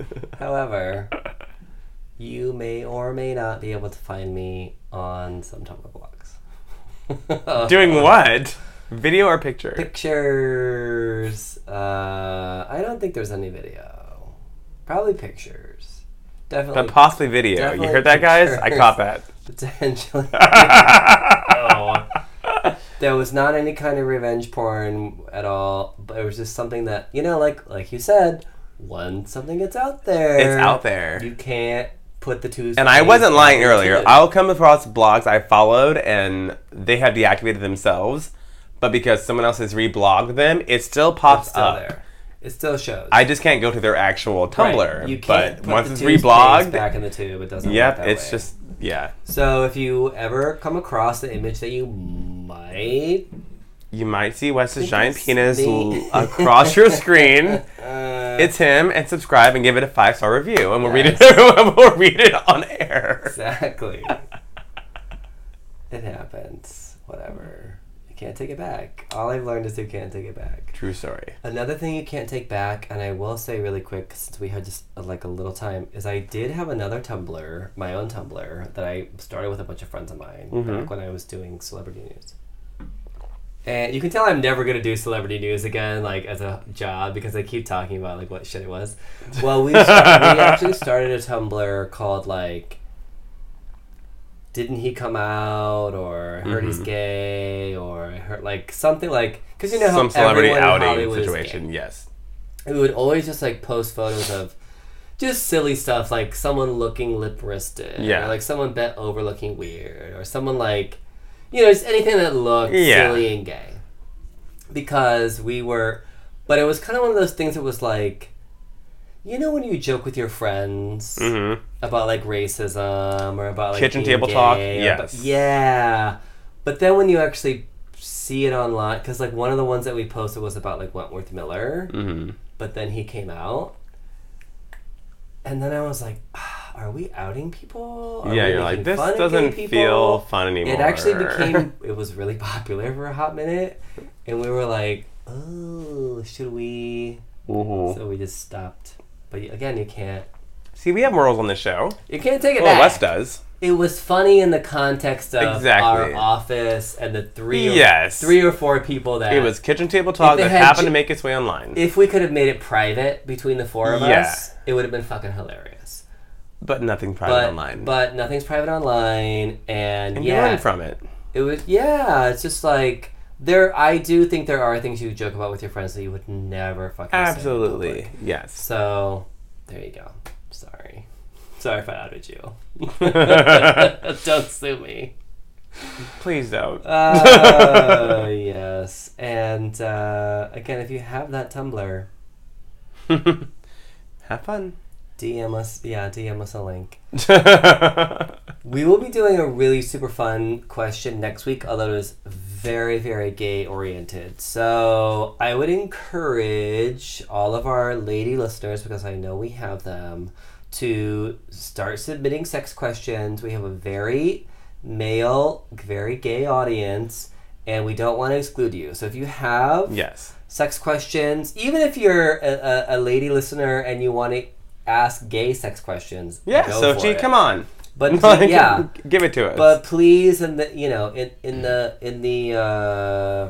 *laughs* however, you may or may not be able to find me on some Tumblr blogs. Doing what? Video or picture? pictures. Uh, I don't think there's any video. Probably pictures. Definitely. But possibly video. Definitely you heard that, guys? I caught that. *laughs* potentially. oh. *laughs* There was not any kind of revenge porn at all, but it was just something that you know, like like you said, once something gets out there, It's out there. You can't put the two. And I wasn't lying earlier. I'll I'll come across blogs I followed and they have deactivated themselves, but because someone else has reblogged them, it still pops it's still up. there. It still shows. I just can't go to their actual Tumblr. Right. You can't but put once it's reblogged, back in the tube. It doesn't. yep, it's way. just yeah. So if you ever come across the image that you might, You might see Wes's giant penis l- across your screen. *laughs* uh, It's him, and subscribe and give it a five star review, and we'll read it. *laughs* we'll read it on air. exactly. *laughs* it happens. Whatever. You can't take it back. All I've learned is you can't take it back. True story. Another thing you can't take back, and I will say really quick since we had just uh, like a little time, is I did have another Tumblr, my own Tumblr, that I started with a bunch of friends of mine Mm-hmm. back when I was doing celebrity news. And you can tell I'm never gonna do celebrity news again, like as a job, because I keep talking about like what shit it was. *laughs* Well, we we actually started a Tumblr called like didn't he come out or heard he's Mhm. gay or heard like something like because you know how Some celebrity outing situation. Yes. we would always just like post photos of just silly stuff like someone looking lip wristed, Yeah. or like someone bent over looking weird, or someone like you know just anything that looked Yeah. silly and gay. Because we were, but it was kind of one of those things that was like, you know, when you joke with your friends hmm about like racism or about like Kitchen table talk, gay or yes. about- yeah, but then when you actually see it online, because like one of the ones that we posted was about like Wentworth Miller, hmm but then he came out, and then I was like, ah, are we outing people? Are Yeah, we you're like this doesn't feel fun anymore. It actually became. *laughs* It was really popular for a hot minute, and we were like, oh, should we? Mhm. So we just stopped. But again, you can't. See, we have morals on this show. You can't take it Well, back. Wes does. It was funny in the context of Exactly. our office and the three, or, Yes. three or four people that It was kitchen table talk that happened ju- to make its way online. If we could have made it private between the four of Yeah. us, it would have been fucking hilarious. but nothing private But online. but nothing's private online, and, and you yeah, learn from it. it was yeah. It's just like there. I do think there are things you joke about with your friends that you would never fucking Absolutely. Yes. So there you go. Sorry, sorry if I outed you. *laughs* *laughs* Don't sue me. Please don't. Uh, *laughs* yes. And uh, again, if you have that Tumblr, Have fun. DM us. Yeah, DM us a link. We will be doing a really super fun question next week, although it is very, very gay oriented. So I would encourage all of our lady listeners, because I know we have them, to start submitting sex questions. We have a very male, very gay audience, and we don't want to exclude you. So if you have yes. sex questions, even if you're a, a, a lady listener and you want to ask gay sex questions, Yeah, go so come on. But *laughs* Like, yeah, Give it to us. but please, in the you know, in in the in the uh,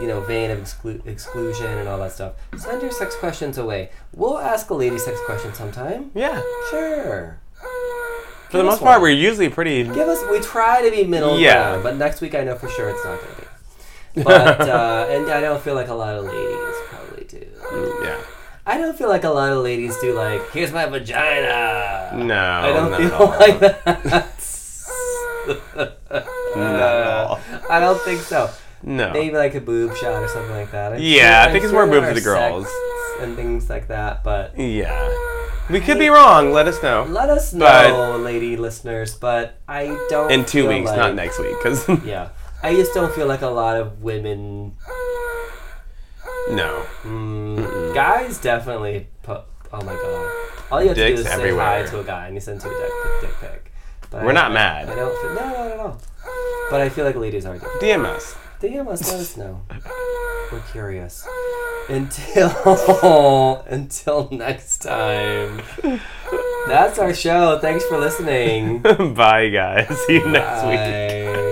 you know vein of exclu- exclusion and all that stuff, send your sex questions away. We'll ask a lady sex question sometime. yeah. Sure. For the most part, we're usually pretty. Give us. We try to be middle Yeah. ground, but next week I know for sure it's not going to be. But *laughs* uh, and I don't feel like a lot of ladies probably do. Yeah. I don't feel like a lot of ladies do. Like, here's my vagina. No. I don't not feel *laughs* like that. *laughs* All. I don't think so. No. Maybe like a boob shot or something like that. I'm Yeah, I I'm think it's more boobs for the girls. and things like that. But Yeah. We could be wrong. Let us know. let us But- know, lady listeners. But I don't. In two weeks, like- not next week. Because, *laughs* Yeah, I just don't feel like a lot of women. no. Mm, guys definitely put. Oh my god! All you have to do is everywhere. say hi to a guy and he sends you a dick, dick pic. But We're I- not mad. I don't. Feel, no, not at all. But I feel like ladies are different. DM us. DM us, let us *laughs* know. We're curious. Until *laughs* until next time. That's our show. Thanks for listening. *laughs* Bye, guys. See you next week. Bye.